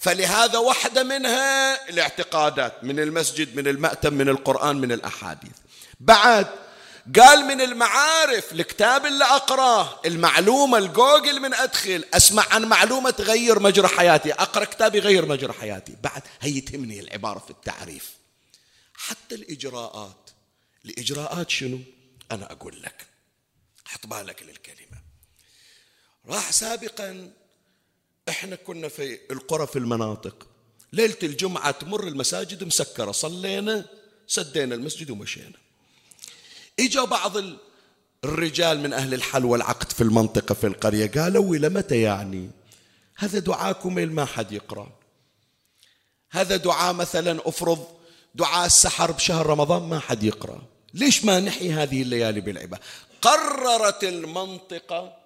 فلهذا واحدة منها الاعتقادات من المسجد من المأتم من القرآن من الأحاديث. بعد قال من المعارف الكتاب اللي أقراه المعلومة الجوجل من أدخل أسمع عن معلومة تغير مجرى حياتي أقرأ كتاب يغير مجرى حياتي. بعد هي تهمني العبارة في التعريف. حتى الإجراءات. الإجراءات شنو؟ أنا أقول لك. حط بالك للكلمة. راح سابقا إحنا كنا في القرى في المناطق. ليلة الجمعة تمر المساجد مسكرة صلينا سدينا المسجد ومشينا. إجا بعض الرجال من أهل الحل والعقد في المنطقة في القرية قالوا إلى متى يعني؟ هذا دعاكم ما حد يقرأ. هذا دعاء مثلا أفرض دعاء السحر بشهر رمضان ما حد يقرأ. ليش ما نحيي هذه الليالي بالعبادة قررت المنطقة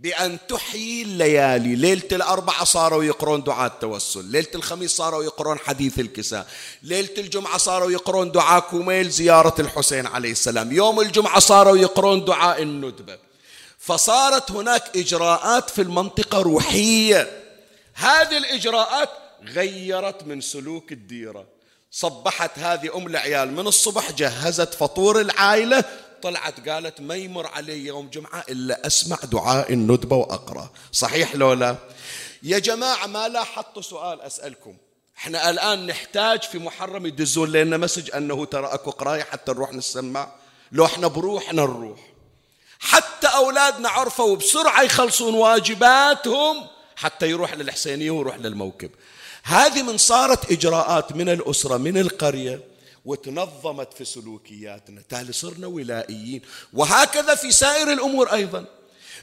بأن تحيي الليالي. ليلة الأربعة صاروا يقرون دعاء التوسل. ليلة الخميس صاروا يقرون حديث الكساء. ليلة الجمعة صاروا يقرون دعاء كوميل زيارة الحسين عليه السلام. يوم الجمعة صاروا يقرون دعاء الندبة. فصارت هناك إجراءات في المنطقة روحية. هذه الإجراءات غيرت من سلوك الديرة. صبحت هذه أم العيال. من الصبح جهزت فطور العائلة طلعت قالت ما يمر علي يوم جمعة إلا أسمع دعاء الندبة وأقرأ. صحيح لو لا؟ يا جماعة ما لاحظت سؤال أسألكم. إحنا الآن نحتاج في محرم يدزون لنا مسج أنه ترى أكو قراية حتى نروح نسمع. لو إحنا بروحنا نروح. حتى أولادنا عرفوا بسرعة يخلصون واجباتهم حتى يروح للحسينية ويروح للموكب. هذه من صارت إجراءات من الأسرة من القرية. وتنظمت في سلوكياتنا. تالي صرنا ولائيين. وهكذا في سائر الأمور أيضا.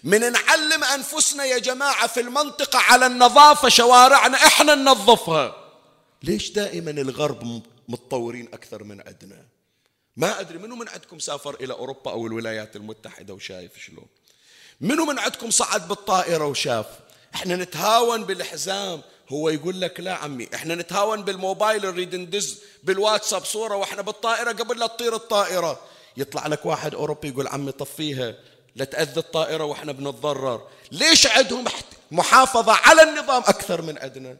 من نعلم أنفسنا يا جماعة في المنطقة على النظافة شوارعنا إحنا ننظفها. ليش دائما الغرب متطورين أكثر من عندنا؟ ما أدري منو من عندكم سافر إلى أوروبا أو الولايات المتحدة وشايف شلون؟ منو من عندكم صعد بالطائرة وشاف؟ إحنا نتهاون بالحزام. هو يقول لك لا عمي إحنا نتهاون بالموبايل نريد ندز بالواتساب صورة وإحنا بالطائرة قبل لا تطير الطائرة. يطلع لك واحد أوروبي يقول عمي طفيها لا تأذي الطائرة وإحنا بنتضرر. ليش عندهم محافظة على النظام أكثر من عندنا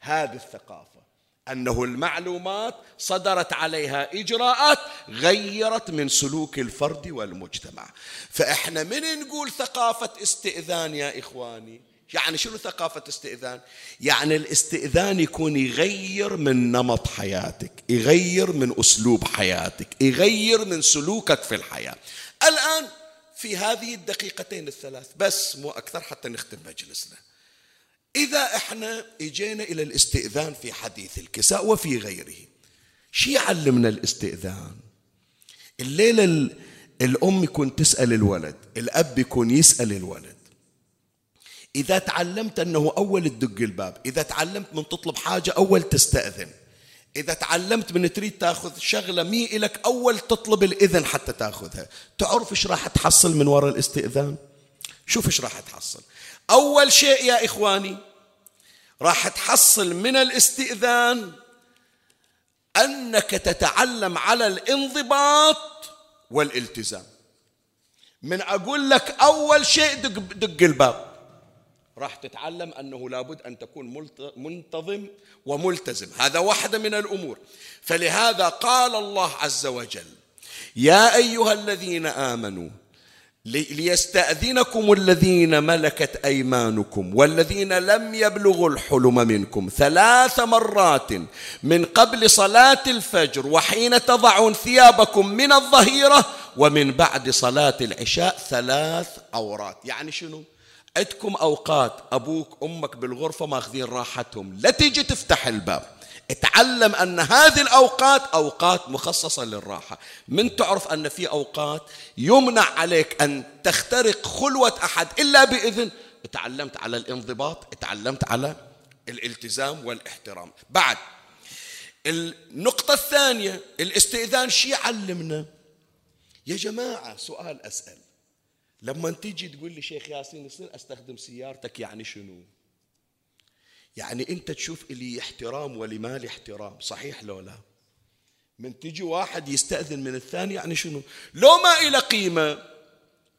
هذه الثقافة. أنه المعلومات صدرت عليها إجراءات غيرت من سلوك الفرد والمجتمع. فإحنا من نقول ثقافة استئذان يا إخواني؟ يعني شنو ثقافة استئذان؟ يعني الاستئذان يكون يغير من نمط حياتك يغير من أسلوب حياتك يغير من سلوكك في الحياة. الآن في هذه الدقيقتين الثلاث بس مو أكثر حتى نختم مجلسنا. إذا إحنا إجينا إلى الاستئذان في حديث الكساء وفي غيره شي يعلمنا الاستئذان؟ الليلة الأم يكون تسأل الولد الأب يكون يسأل الولد. إذا تعلمت أنه أول تدق الباب إذا تعلمت من تطلب حاجة أول تستأذن إذا تعلمت من تريد تأخذ شغلة مي إلك أول تطلب الإذن حتى تأخذها. تعرف إيش راح تحصل من وراء الاستئذان؟ شوف إيش راح تحصل. أول شيء يا إخواني راح تحصل من الاستئذان أنك تتعلم على الانضباط والالتزام. من أقول لك أول شيء دق, دق الباب. راح تتعلم أنه لابد أن تكون منتظم وملتزم. هذا واحدة من الأمور. فلهذا قال الله عز وجل يا أيها الذين آمنوا ليستأذنكم الذين ملكت أيمانكم والذين لم يبلغوا الحلم منكم ثلاث مرات من قبل صلاة الفجر وحين تضعون ثيابكم من الظهيرة ومن بعد صلاة العشاء ثلاث عورات يعني شنو؟ عندكم أوقات أبوك أمك بالغرفة ماخذين راحتهم. لا تيجي تفتح الباب. اتعلم أن هذه الأوقات أوقات مخصصة للراحة. من تعرف أن في أوقات يمنع عليك أن تخترق خلوة أحد إلا بإذن. تعلمت على الانضباط تعلمت على الالتزام والاحترام. بعد النقطة الثانية الاستئذان شي علمنا يا جماعة سؤال أسأل. لما تيجي تقول لي شيخ ياسين يصير أستخدم سيارتك يعني شنو؟ يعني أنت تشوف لي احترام ولمالي احترام صحيح لو لا؟ من تجي واحد يستأذن من الثاني يعني شنو؟ لو ما إلى قيمة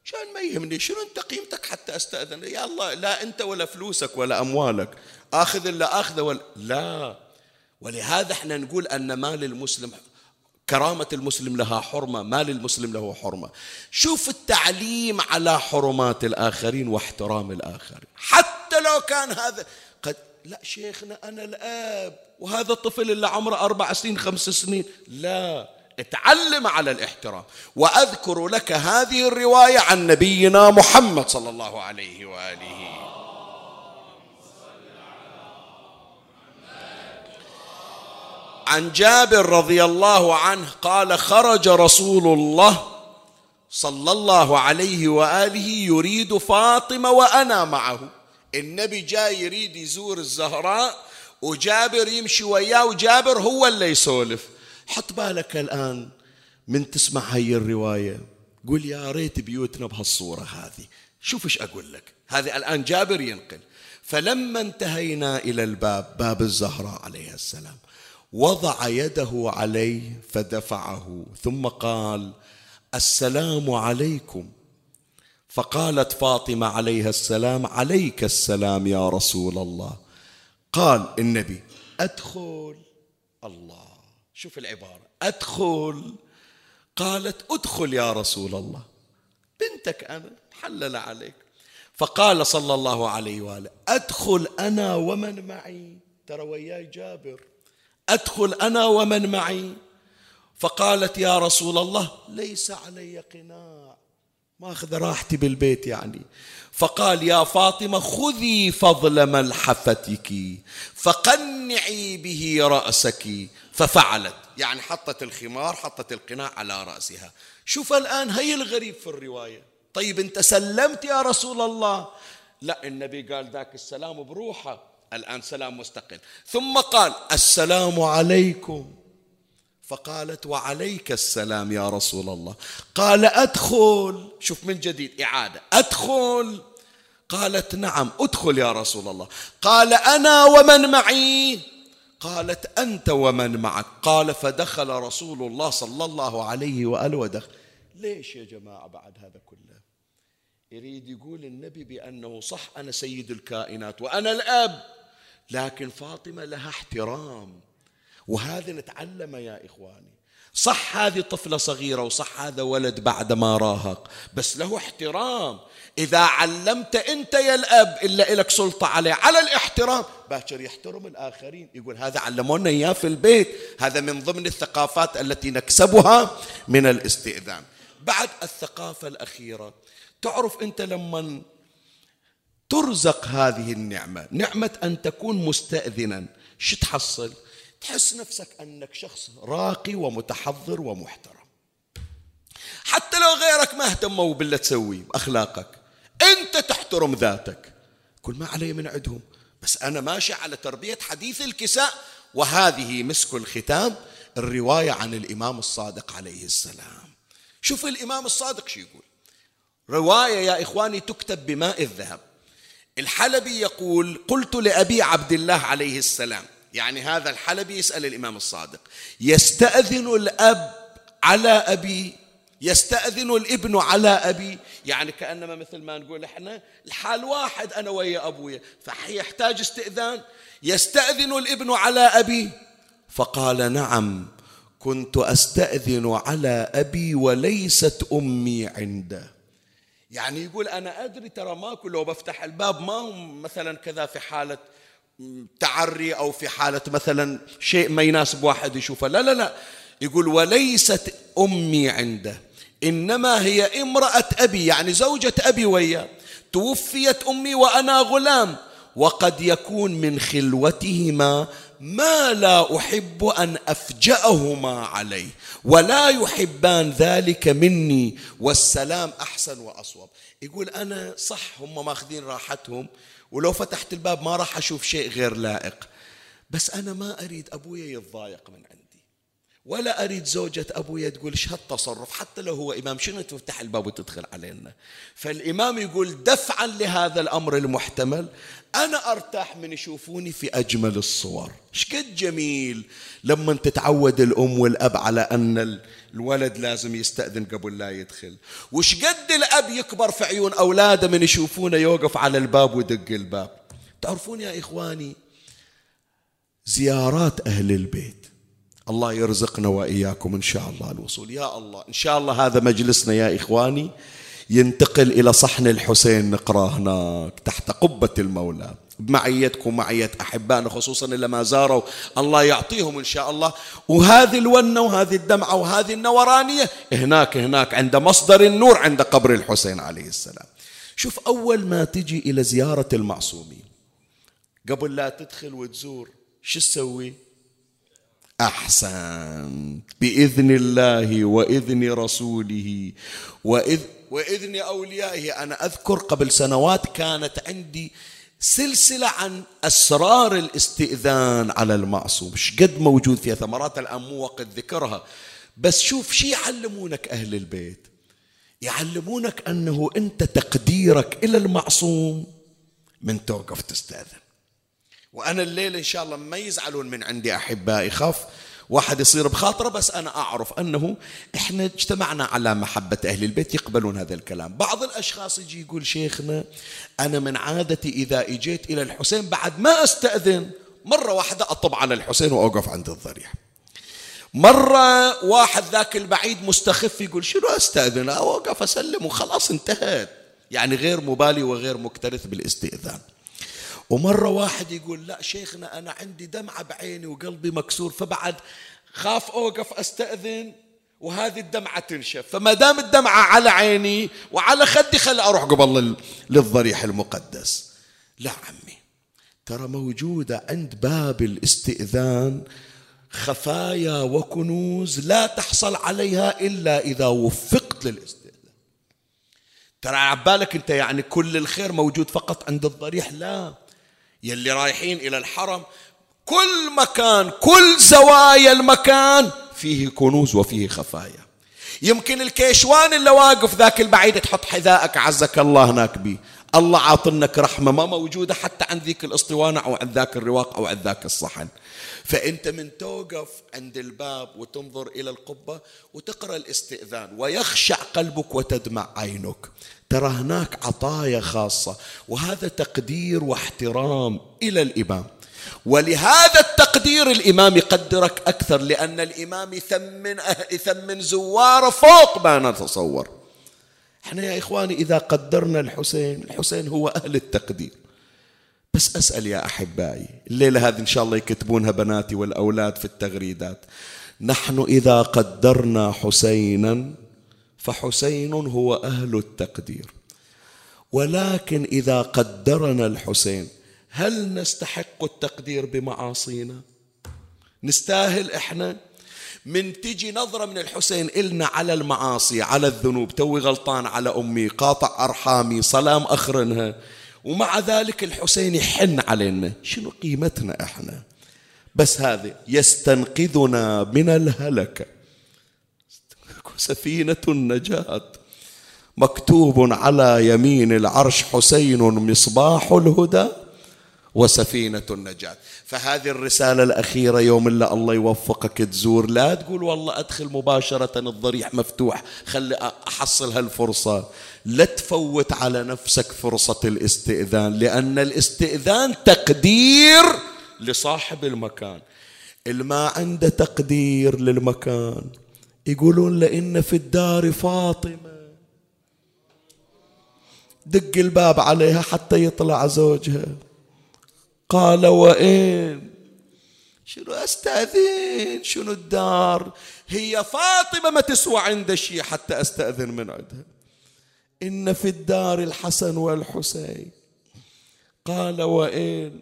شان ما يهمني؟ شنو أنت قيمتك حتى أستأذن؟ يا الله لا أنت ولا فلوسك ولا أموالك آخذ إلا أخذ ولا لا. ولهذا إحنا نقول أن مال المسلم كرامة المسلم لها حرمة ما للمسلم له حرمة. شوف التعليم على حرمات الآخرين واحترام الآخرين. حتى لو كان هذا قد لا شيخنا أنا الآب وهذا الطفل اللي عمره أربع سنين خمس سنين. لا اتعلم على الاحترام. وأذكر لك هذه الرواية عن نبينا محمد صلى الله عليه وآله. عن جابر رضي الله عنه قال خرج رسول الله صلى الله عليه وآله يريد فاطمة وأنا معه. النبي جاي يريد يزور الزهراء وجابر يمشي وياه وجابر هو اللي يسولف. حط بالك الآن من تسمع هاي الرواية. قول يا ريت بيوتنا بهالصورة هذه. شوف إيش أقول لك. هذه الآن جابر ينقل. فلما انتهينا إلى الباب باب الزهراء عليها السلام وضع يده عليه فدفعه ثم قال السلام عليكم. فقالت فاطمة عليها السلام عليك السلام يا رسول الله. قال النبي أدخل الله. شوف العبارة أدخل. قالت أدخل يا رسول الله. بنتك أنا حلل عليك. فقال صلى الله عليه وآله أدخل أنا ومن معي. ترى وياي جابر. أدخل أنا ومن معي. فقالت يا رسول الله ليس علي قناع. ما أخذ راحتي بالبيت يعني. فقال يا فاطمة خذي فضل ملحفتك فقنعي به رأسك. ففعلت. يعني حطت الخمار حطت القناع على رأسها. شوف الآن هي الغريب في الرواية. طيب انت سلمت يا رسول الله؟ لا النبي قال ذاك السلام بروحه الآن سلام مستقل. ثم قال السلام عليكم. فقالت وعليك السلام يا رسول الله. قال أدخل. شوف من جديد إعادة. أدخل. قالت نعم أدخل يا رسول الله. قال أنا ومن معي. قالت أنت ومن معك. قال فدخل رسول الله صلى الله عليه وآله ودخل. ليش يا جماعة بعد هذا كله؟ يريد يقول النبي بأنه صح أنا سيد الكائنات وأنا الأب. لكن فاطمة لها احترام. وهذا نتعلم يا إخواني. صح هذه طفلة صغيرة وصح هذا ولد بعد ما راهق بس له احترام. إذا علمت أنت يا الأب إلا لك سلطة عليه على الاحترام. باكر يحترم الآخرين. يقول هذا علمونا إياه في البيت. هذا من ضمن الثقافات التي نكسبها من الاستئذان. بعد الثقافة الأخيرة تعرف أنت لما ترزق هذه النعمة. نعمة أن تكون مستأذنا. شو تحصل؟ تحس نفسك أنك شخص راقي ومتحضر ومحترم. حتى لو غيرك ما اهتموا باللي تسويه بأخلاقك أنت تحترم ذاتك. كل ما علي من عندهم. بس أنا ماشي على تربية حديث الكساء وهذه مسك الختام الرواية عن الإمام الصادق عليه السلام. شوف الإمام الصادق شو يقول؟ رواية يا إخواني تكتب بماء الذهب. الحلبي يقول قلت لأبي عبد الله عليه السلام يعني هذا الحلبي يسأل الإمام الصادق يستأذن الأب على أبي؟ يستأذن الابن على أبي؟ يعني كأنما مثل ما نقول إحنا الحال واحد أنا ويا أبويا فيحتاج استئذان يستأذن الابن على أبي؟ فقال نعم كنت أستأذن على أبي وليست أمي عنده. يعني يقول أنا أدري ترى ماكو لو بفتح الباب ما هم مثلا كذا في حالة تعري أو في حالة مثلا شيء ما يناسب واحد يشوفه. لا لا لا. يقول وليست أمي عنده إنما هي امرأة أبي يعني زوجة أبي وياه توفيت أمي وأنا غلام وقد يكون من خلوتهما ما لا أحب أن أفجأهما عليه ولا يحبان ذلك مني والسلام أحسن وأصوب. يقول أنا صح هم ماخذين راحتهم ولو فتحت الباب ما راح أشوف شيء غير لائق. بس أنا ما أريد أبويا يتضايق من عندي ولا أريد زوجة أبويا تقول إيش هالتصرف؟ حتى لو هو إمام شنو تفتح الباب وتدخل علينا؟ فالإمام يقول دفعا لهذا الأمر المحتمل. أنا أرتاح من يشوفوني في أجمل الصور. قد جميل لما تتعود الأم والأب على أن الولد لازم يستأذن قبل لا يدخل. وش قد الأب يكبر في عيون أولاده من يشوفونه يوقف على الباب ويدق الباب. تعرفون يا إخواني زيارات أهل البيت. الله يرزقنا وإياكم إن شاء الله الوصول. يا الله إن شاء الله هذا مجلسنا يا إخواني. ينتقل إلى صحن الحسين نقرأ هناك تحت قبة المولى. بمعيتكم ومعية أحبائنا خصوصا اللي ما زاروا. الله يعطيهم إن شاء الله. وهذه الونة وهذه الدمعة وهذه النورانية هناك هناك عند مصدر النور عند قبر الحسين عليه السلام. شوف أول ما تجي إلى زيارة المعصومين قبل لا تدخل وتزور شو تسوي؟ أحسن بإذن الله وإذن رسوله وإذ وإذن أوليائه أنا أذكر قبل سنوات كانت عندي سلسلة عن أسرار الاستئذان على المعصوم. قد موجود فيها؟ ثمرات الآن مو وقت ذكرها. بس شوف شي يعلمونك أهل البيت؟ يعلمونك أنه أنت تقديرك إلى المعصوم من توقف تستأذن. وأنا الليل إن شاء الله ما يزعلون من عندي أحبائي خاف واحد يصير بخاطره بس أنا أعرف أنه إحنا اجتمعنا على محبة أهل البيت يقبلون هذا الكلام. بعض الأشخاص يجي يقول شيخنا أنا من عادتي إذا إجيت إلى الحسين بعد ما أستأذن مرة واحدة أطب على الحسين وأوقف عند الضريح. مرة واحد ذاك البعيد مستخف يقول شنو أستأذن؟ أوقف أسلم وخلاص انتهت. يعني غير مبالي وغير مكترث بالإستئذان. ومرة واحد يقول لا شيخنا أنا عندي دمعة بعيني وقلبي مكسور فبعد خاف أوقف أستأذن وهذه الدمعة تنشف. فما دام الدمعة على عيني وعلى خدي خل أروح قبل للضريح المقدس. لا عمي ترى موجودة عند باب الاستئذان خفايا وكنوز لا تحصل عليها إلا إذا وفقت للاستئذان. ترى عبالك أنت يعني كل الخير موجود فقط عند الضريح؟ لا. يلي رايحين إلى الحرم كل مكان كل زوايا المكان فيه كنوز وفيه خفايا. يمكن الكيشوان اللي واقف ذاك البعيد تحط حذائك عزك الله هناك بيه الله عاطنك رحمة ما موجودة حتى عند ذيك الأسطوانة أو عند ذاك الرواق أو عند ذاك الصحن. فأنت من توقف عند الباب وتنظر إلى القبة وتقرأ الاستئذان ويخشع قلبك وتدمع عينك. ترى هناك عطايا خاصة. وهذا تقدير واحترام إلى الإمام. ولهذا التقدير الإمام يقدرك أكثر لأن الإمام يثمن, أه- يثمن زواره فوق ما نتصور. إحنا يا إخواني إذا قدرنا الحسين الحسين هو أهل التقدير. بس أسأل يا أحبائي الليلة هذه إن شاء الله يكتبونها بناتي والأولاد في التغريدات. نحن إذا قدرنا حسينا فحسين هو أهل التقدير. ولكن إذا قدرنا الحسين هل نستحق التقدير بمعاصينا؟ نستاهل إحنا؟ من تجي نظرة من الحسين إلنا على المعاصي على الذنوب توي غلطان على أمي قاطع أرحامي صلام أخرنها. ومع ذلك الحسين يحن علينا. شنو قيمتنا إحنا؟ بس هذه يستنقذنا من الهلكة. سفينة النجاة مكتوب على يمين العرش حسين مصباح الهدى وسفينة النجاة فهذه الرسالة الأخيرة يوم الله الله يوفقك تزور. لا تقول والله أدخل مباشرة الضريح مفتوح خلي أحصل هالفرصة لا تفوت على نفسك فرصة الاستئذان لأن الاستئذان تقدير لصاحب المكان. الما عنده تقدير للمكان. يقولون لإن في الدار فاطمة. دق الباب عليها حتى يطلع زوجها. قال وين شنو أستأذن؟ شنو الدار؟ هي فاطمة ما تسوى عند شيء حتى أستأذن من عندها. إن في الدار الحسن والحسين. قال وين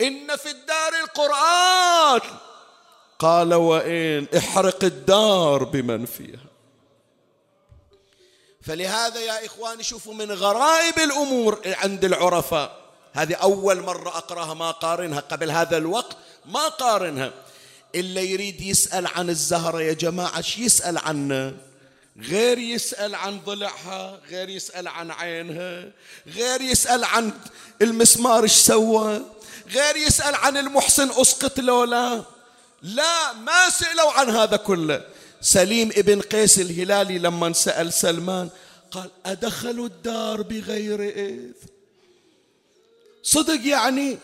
إن في الدار القرآن. قال وين احرق الدار بمن فيها. فلهذا يا إخواني شوفوا من غرائب الأمور عند العرفاء. هذه أول مرة أقرأها ما قارنها قبل هذا الوقت ما قارنها. إلا يريد يسأل عن الزهرة يا جماعة شو يسأل عنه؟ غير يسأل عن ضلعها غير يسأل عن عينها غير يسأل عن المسمار إيش سوى غير يسأل عن المحسن أسقط لولا. لا ما سألوا عن هذا كله. سليم ابن قيس الهلالي لما سأل سلمان قال أدخلوا الدار بغير إذن. صدق يعني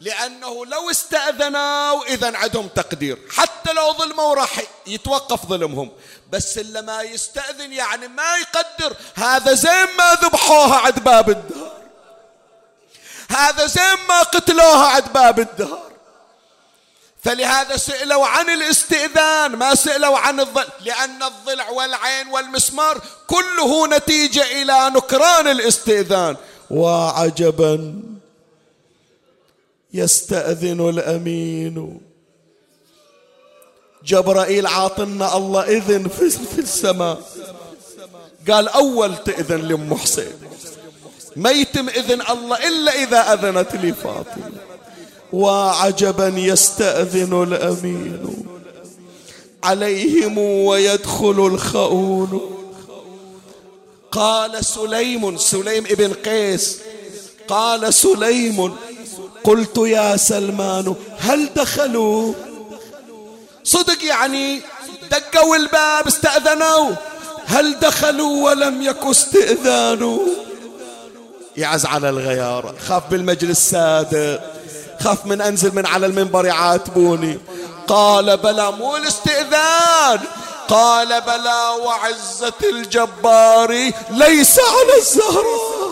لأنه لو استأذنوا إذا عندهم تقدير. حتى لو ظلموا راح يتوقف ظلمهم. بس اللي ما يستأذن يعني ما يقدر. هذا زين ما ذبحوها عند باب الدار هذا زين ما قتلوها عند باب الدار فلهذا سئلوا عن الاستئذان ما سئلوا عن الضلع لأن الضلع والعين والمسمار كله نتيجة إلى نكران الاستئذان. وعجبا يستأذن الأمين. جبرائيل عاطنا الله إذن في السماء. قال أول تأذن لأم حسين. ما يتم إذن الله إلا إذا أذنت لي فاطمة وعجبا يستأذن الأمين عليهم ويدخل الخؤون. قال سليم سليم ابن قيس قال سليم قلت يا سلمان هل دخلوا؟ صدق يعني دقوا الباب استأذنوا. هل دخلوا ولم يك استئذانوا؟ يعز على الغيار خاف بالمجلس سادة خاف من أنزل من على المنبر يعاتبوني. قال بلى مو الاستئذان. قال بلى وعزة الجبار ليس على الزهراء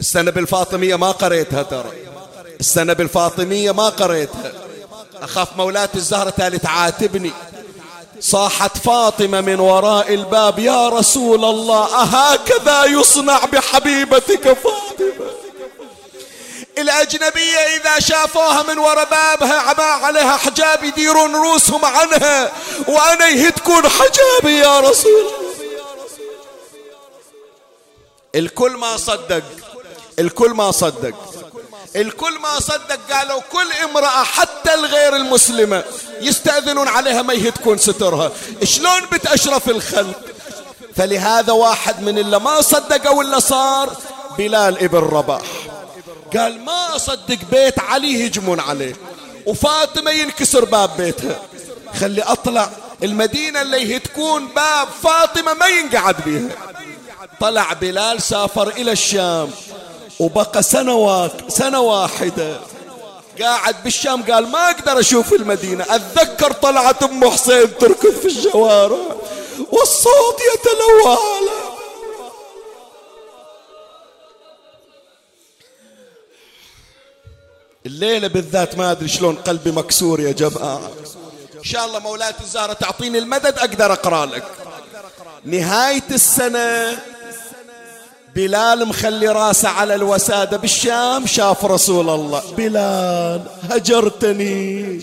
السنة بالفاطمية ما قريتها ترى. السنة بالفاطمية ما قريتها. أخاف مولاة الزهرة تالي تعاتبني. صاحت فاطمة من وراء الباب يا رسول الله أهكذا يصنع بحبيبتك فاطمة؟ الأجنبية إذا شافوها من وراء بابها ما عليها حجاب يديرون رؤوسهم عنها وأنا يهتكون حجابي يا رسول الكل ما صدق الكل ما صدق. الكل ما صدق قالوا كل امرأة حتى الغير المسلمة يستأذنون عليها ما يهتكون سترها. شلون بتأشرف الخلق؟ فلهذا واحد من اللي ما صدق ولا صار بلال ابن رباح. قال ما أصدق بيت علي يهجمون عليه. وفاطمة ينكسر باب بيتها. خلي أطلع. المدينة اللي تكون باب فاطمة ما ينقعد بيها. طلع بلال سافر إلى الشام. وبقى سنة سنة واحدة. قاعد بالشام قال ما أقدر أشوف المدينة. أتذكر طلعت أم حسين تركض في الشوارع والصوت يتلوى. على الليلة بالذات ما أدري شلون قلبي مكسور يا جماعة. إن شاء الله مولاتي الزهرة تعطيني المدد أقدر أقرأ لك. نهاية السنة. بلال مخلي راسه على الوسادة بالشام شاف رسول الله. بلال هجرتني.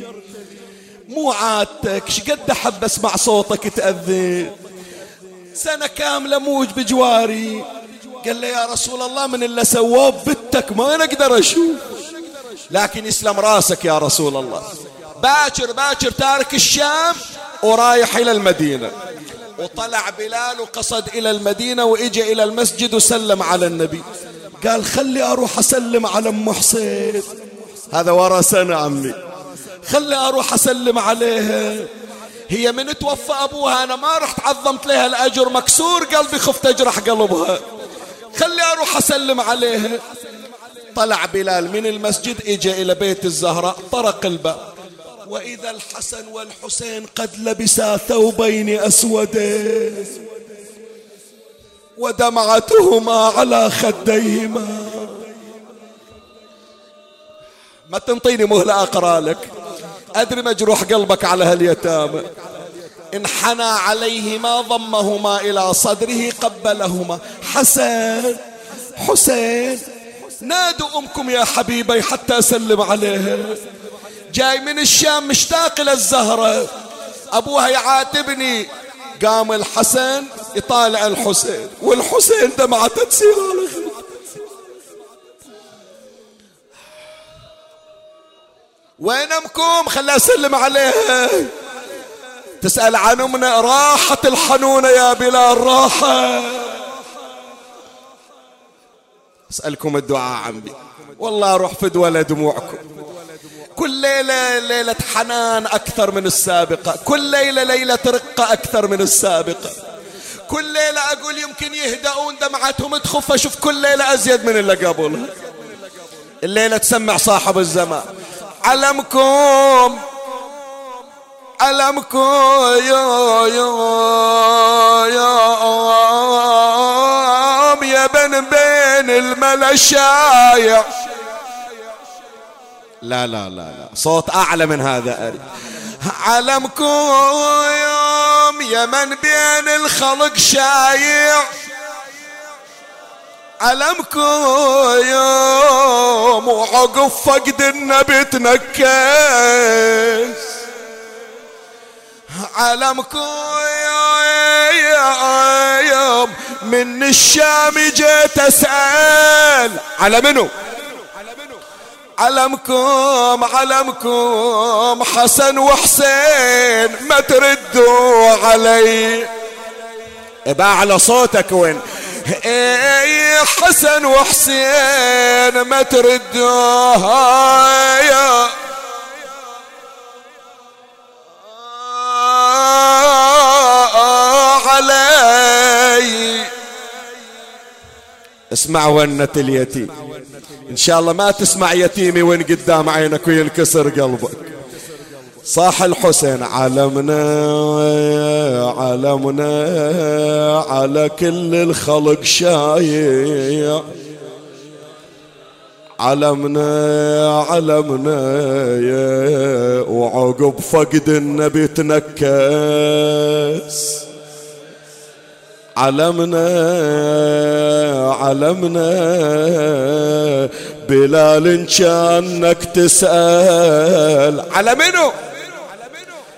مو عادتك شقد أحب أسمع صوتك تأذن سنة كاملة موج بجواري. قال له يا رسول الله من اللي سواه بتك ما نقدر أشوف. لكن يسلم راسك يا رسول الله. باكر باكر تارك الشام ورايح إلى المدينة. وطلع بلال وقصد إلى المدينة وإجى إلى المسجد وسلم على النبي. قال خلي أروح أسلم على أم حسين. هذا ورا سنة عمي. خلي أروح أسلم عليها. هي من توفى أبوها أنا ما رحت عظمت لها الأجر مكسور قلبي خفت أجرح قلبها. خلي أروح أسلم عليها. طلع بلال من المسجد اجى إلى بيت الزهراء طرق الباب. وإذا الحسن والحسين قد لبسا ثوبين أسودين ودمعتهما على خديهما. ما تنطيني مهلة أقرأ لك. أدري مجروح قلبك على هاليتامى انحنى عليهما ضمهما إلى صدره قبلهما. حسن حسين نادوا أمكم يا حبيبي حتى أسلم عليها جاي من الشام مشتاق للزهرة. أبوها يعاتبني. قام الحسن يطالع الحسين. والحسين دمعته تسير على وين أمكم؟ خلى أسلم عليها تسأل عن أمنا. راحت الحنونة يا بلال راحة. أسألكم الدعاء عمي. والله أروح فد ولا دموعكم كل ليلة ليلة حنان أكثر من السابقة كل ليلة ليلة رقة أكثر من السابقة كل ليلة أقول يمكن يهدأون دمعتهم تخف أشوف كل ليلة أزيد من اللي قبلها الليلة تسمع صاحب الزمان علمكم علمكم يا يا يا يا بن بين الملا الشايع لا لا لا لا. صوت أعلى من هذا أريد يوم يمن بين الخلق شايع. علمكم يوم وعقب فقد النبي تنكس. علمكم يوم من الشام جيت أسأل. على منو؟ علمكم علمكم. حسن وحسين ما تردوا علي. ابقى على صوتك وين. إيه حسن وحسين ما تردوا. يا علي. اسمع ونة اليتيم. إن شاء الله ما تسمع يتيمي وين قدام عينك وينكسر قلبك. صاح الحسين علمنا علمنا على كل الخلق شايع. علمنا علمنا وعقب فقد النبي تنكس. علمنا علمنا. بلال كأنك تسأل. على منو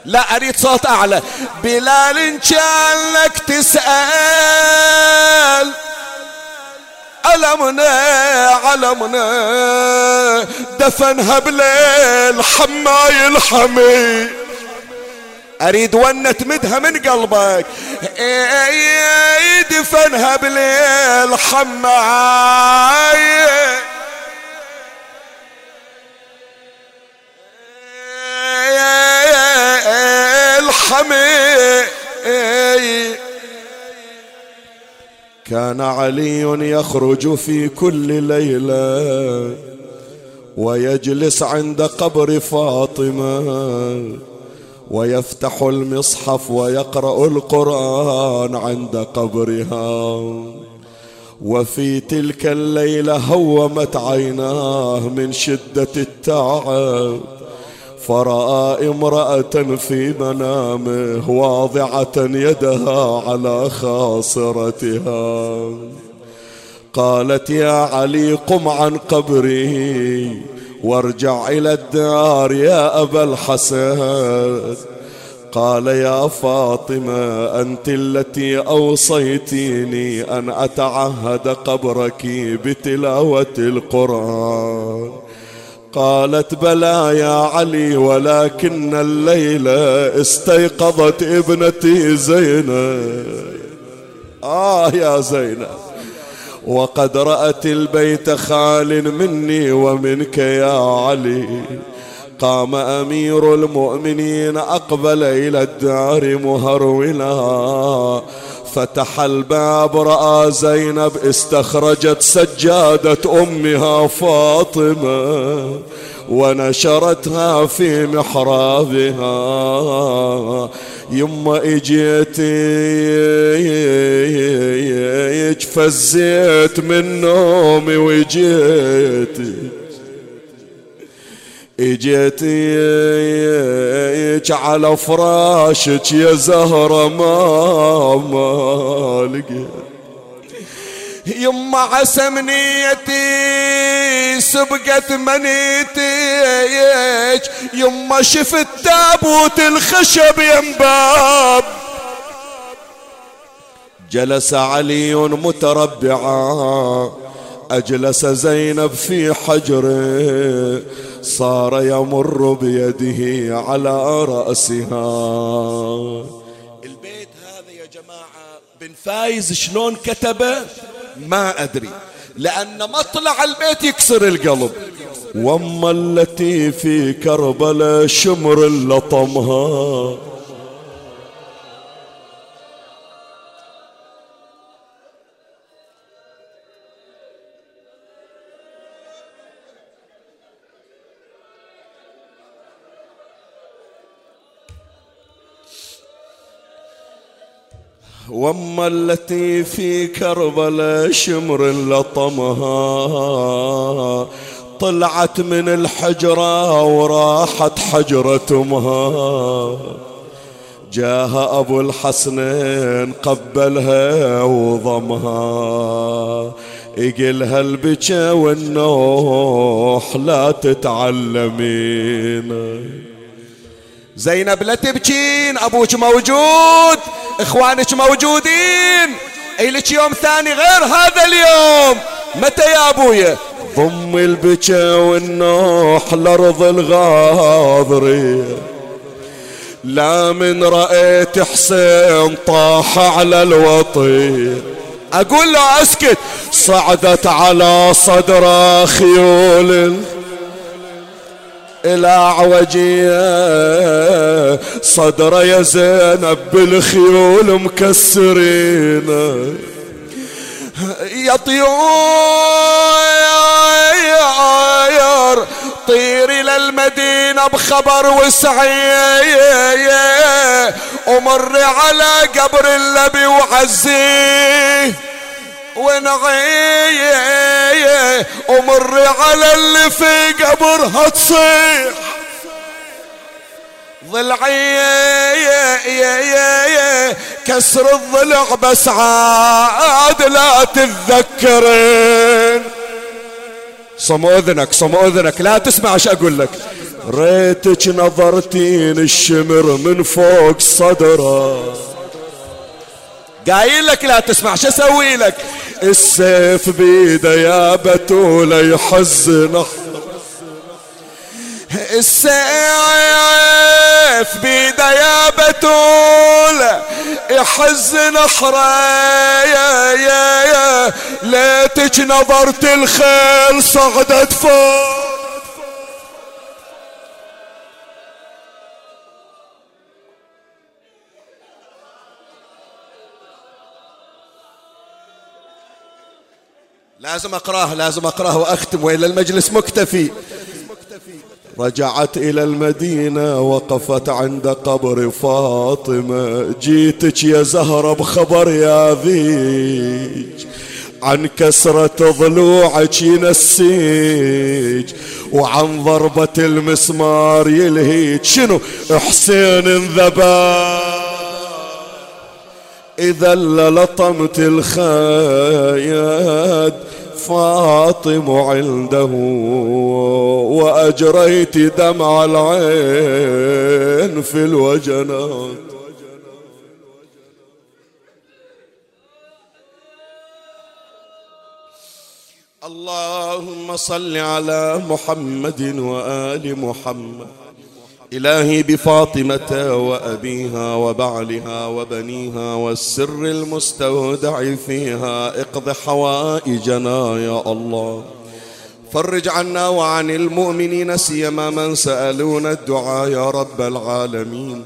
لا أريد صوت أعلى. بلال كأنك تسأل. علمنا علمنا. دفنها بليل حماي الحمي أريد ونة تمدها من قلبك. دفنها بليل حماي. الحمي كان علي يخرج في كل ليلة ويجلس عند قبر فاطمة. ويفتح المصحف ويقرأ القرآن عند قبرها. وفي تلك الليلة هومت عيناه من شدة التعب فرأى امرأة في منامه واضعة يدها على خاصرتها. قالت يا علي قم عن قبري وارجع إلى الدار يا أبا الحسن. قال يا فاطمة أنت التي أوصيتيني أن أتعهد قبرك بتلاوة القرآن. قالت بلى يا علي ولكن الليلة استيقظت ابنتي زينب. آه يا زينب. وقد رأت البيت خال مني ومنك يا علي. قام أمير المؤمنين أقبل إلى الدار مهرولا. فتح الباب رأى زينب استخرجت سجادة أمها فاطمة. ونشرتها في محرابها. يما اجيتي فزيت من نومي وجيتي. اجيتي على فراشك يا زهرة ما ما لقيت. يما عسى منيتي سبقت منيتي يما شفت تابوت الخشب ينباب. جلس علي متربعا أجلس زينب في حجره صار يمر بيده على رأسها. البيت هذا يا جماعة بن فايز شلون كتبه؟ ما أدري. لأن مطلع البيت يكسر القلب. وأما التي في كربلاء شمر لطمها واما التي في كربلاء شمر لطمها طلعت من الحجرة وراحت حجرة امها جاها ابو الحسنين قبلها وضمها يقلها البكا والنوح لا تتعلمين زينب لا تبكين أبوك موجود إخوانك موجودين. الك يوم ثاني غير هذا اليوم. متى يا ابويا ضم البكا والنوح لارض الغاضرية لا من رأيت حسين طاح على الوطي. أقول له أسكت صعدت على صدر خيول. إلى عوجية. صدر يا زينب بالخيول مكسرين. يا طيور طير إلى المدينة بخبر وسعي ومر على قبر النبي وعزيه. ونعيه ومر على اللي في قبرها تصيح ضلعي كسر الضلع بس عاد لا تتذكرين صم اذنك صم اذنك لا تسمع إيش أقول لك ريتك نظرتين الشمر من فوق صدره قايل لك لا تسمع شو أسوي لك؟ السيف بيده يا بتولة يحز نحر السيف بيده يا بتولة يحز نحره يا يا يا. ليتك نظرت الخيل صعدت فوق. لازم أقراه لازم أقراه وأختم. وإلى المجلس مكتفي. رجعت إلى المدينة وقفت عند قبر فاطمة. جيتك يا زهرة بخبر يا ذيك عن كسرة ضلوعك ينسيك وعن ضربة المسمار يلهيك شنو؟ حسين انذبا إذا لطمت الخياد فاطم عنده وأجريت دمع العين في الوجنات. اللهم صل على محمد وآل محمد. إلهي بفاطمة وأبيها وبعلها وبنيها والسر المستودع فيها اقض حوائجنا يا الله. فرج عنا وعن المؤمنين سيما من سألون الدعاء يا رب العالمين.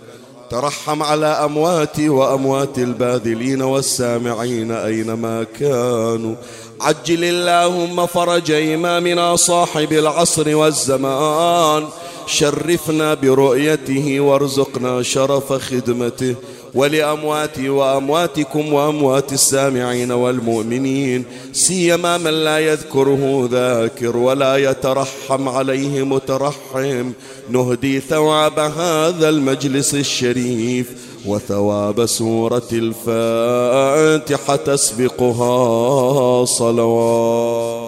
ترحم على أمواتي وأموات الباذلين والسامعين أينما كانوا. عجل اللهم فرج إمامنا صاحب العصر والزمان. شرفنا برؤيته وارزقنا شرف خدمته. ولأمواتي وأمواتكم وأموات السامعين والمؤمنين. سيما من لا يذكره ذاكر ولا يترحم عليه مترحم. نهدي ثواب هذا المجلس الشريف. وثواب سورة الفاتحة تسبقها صلوات.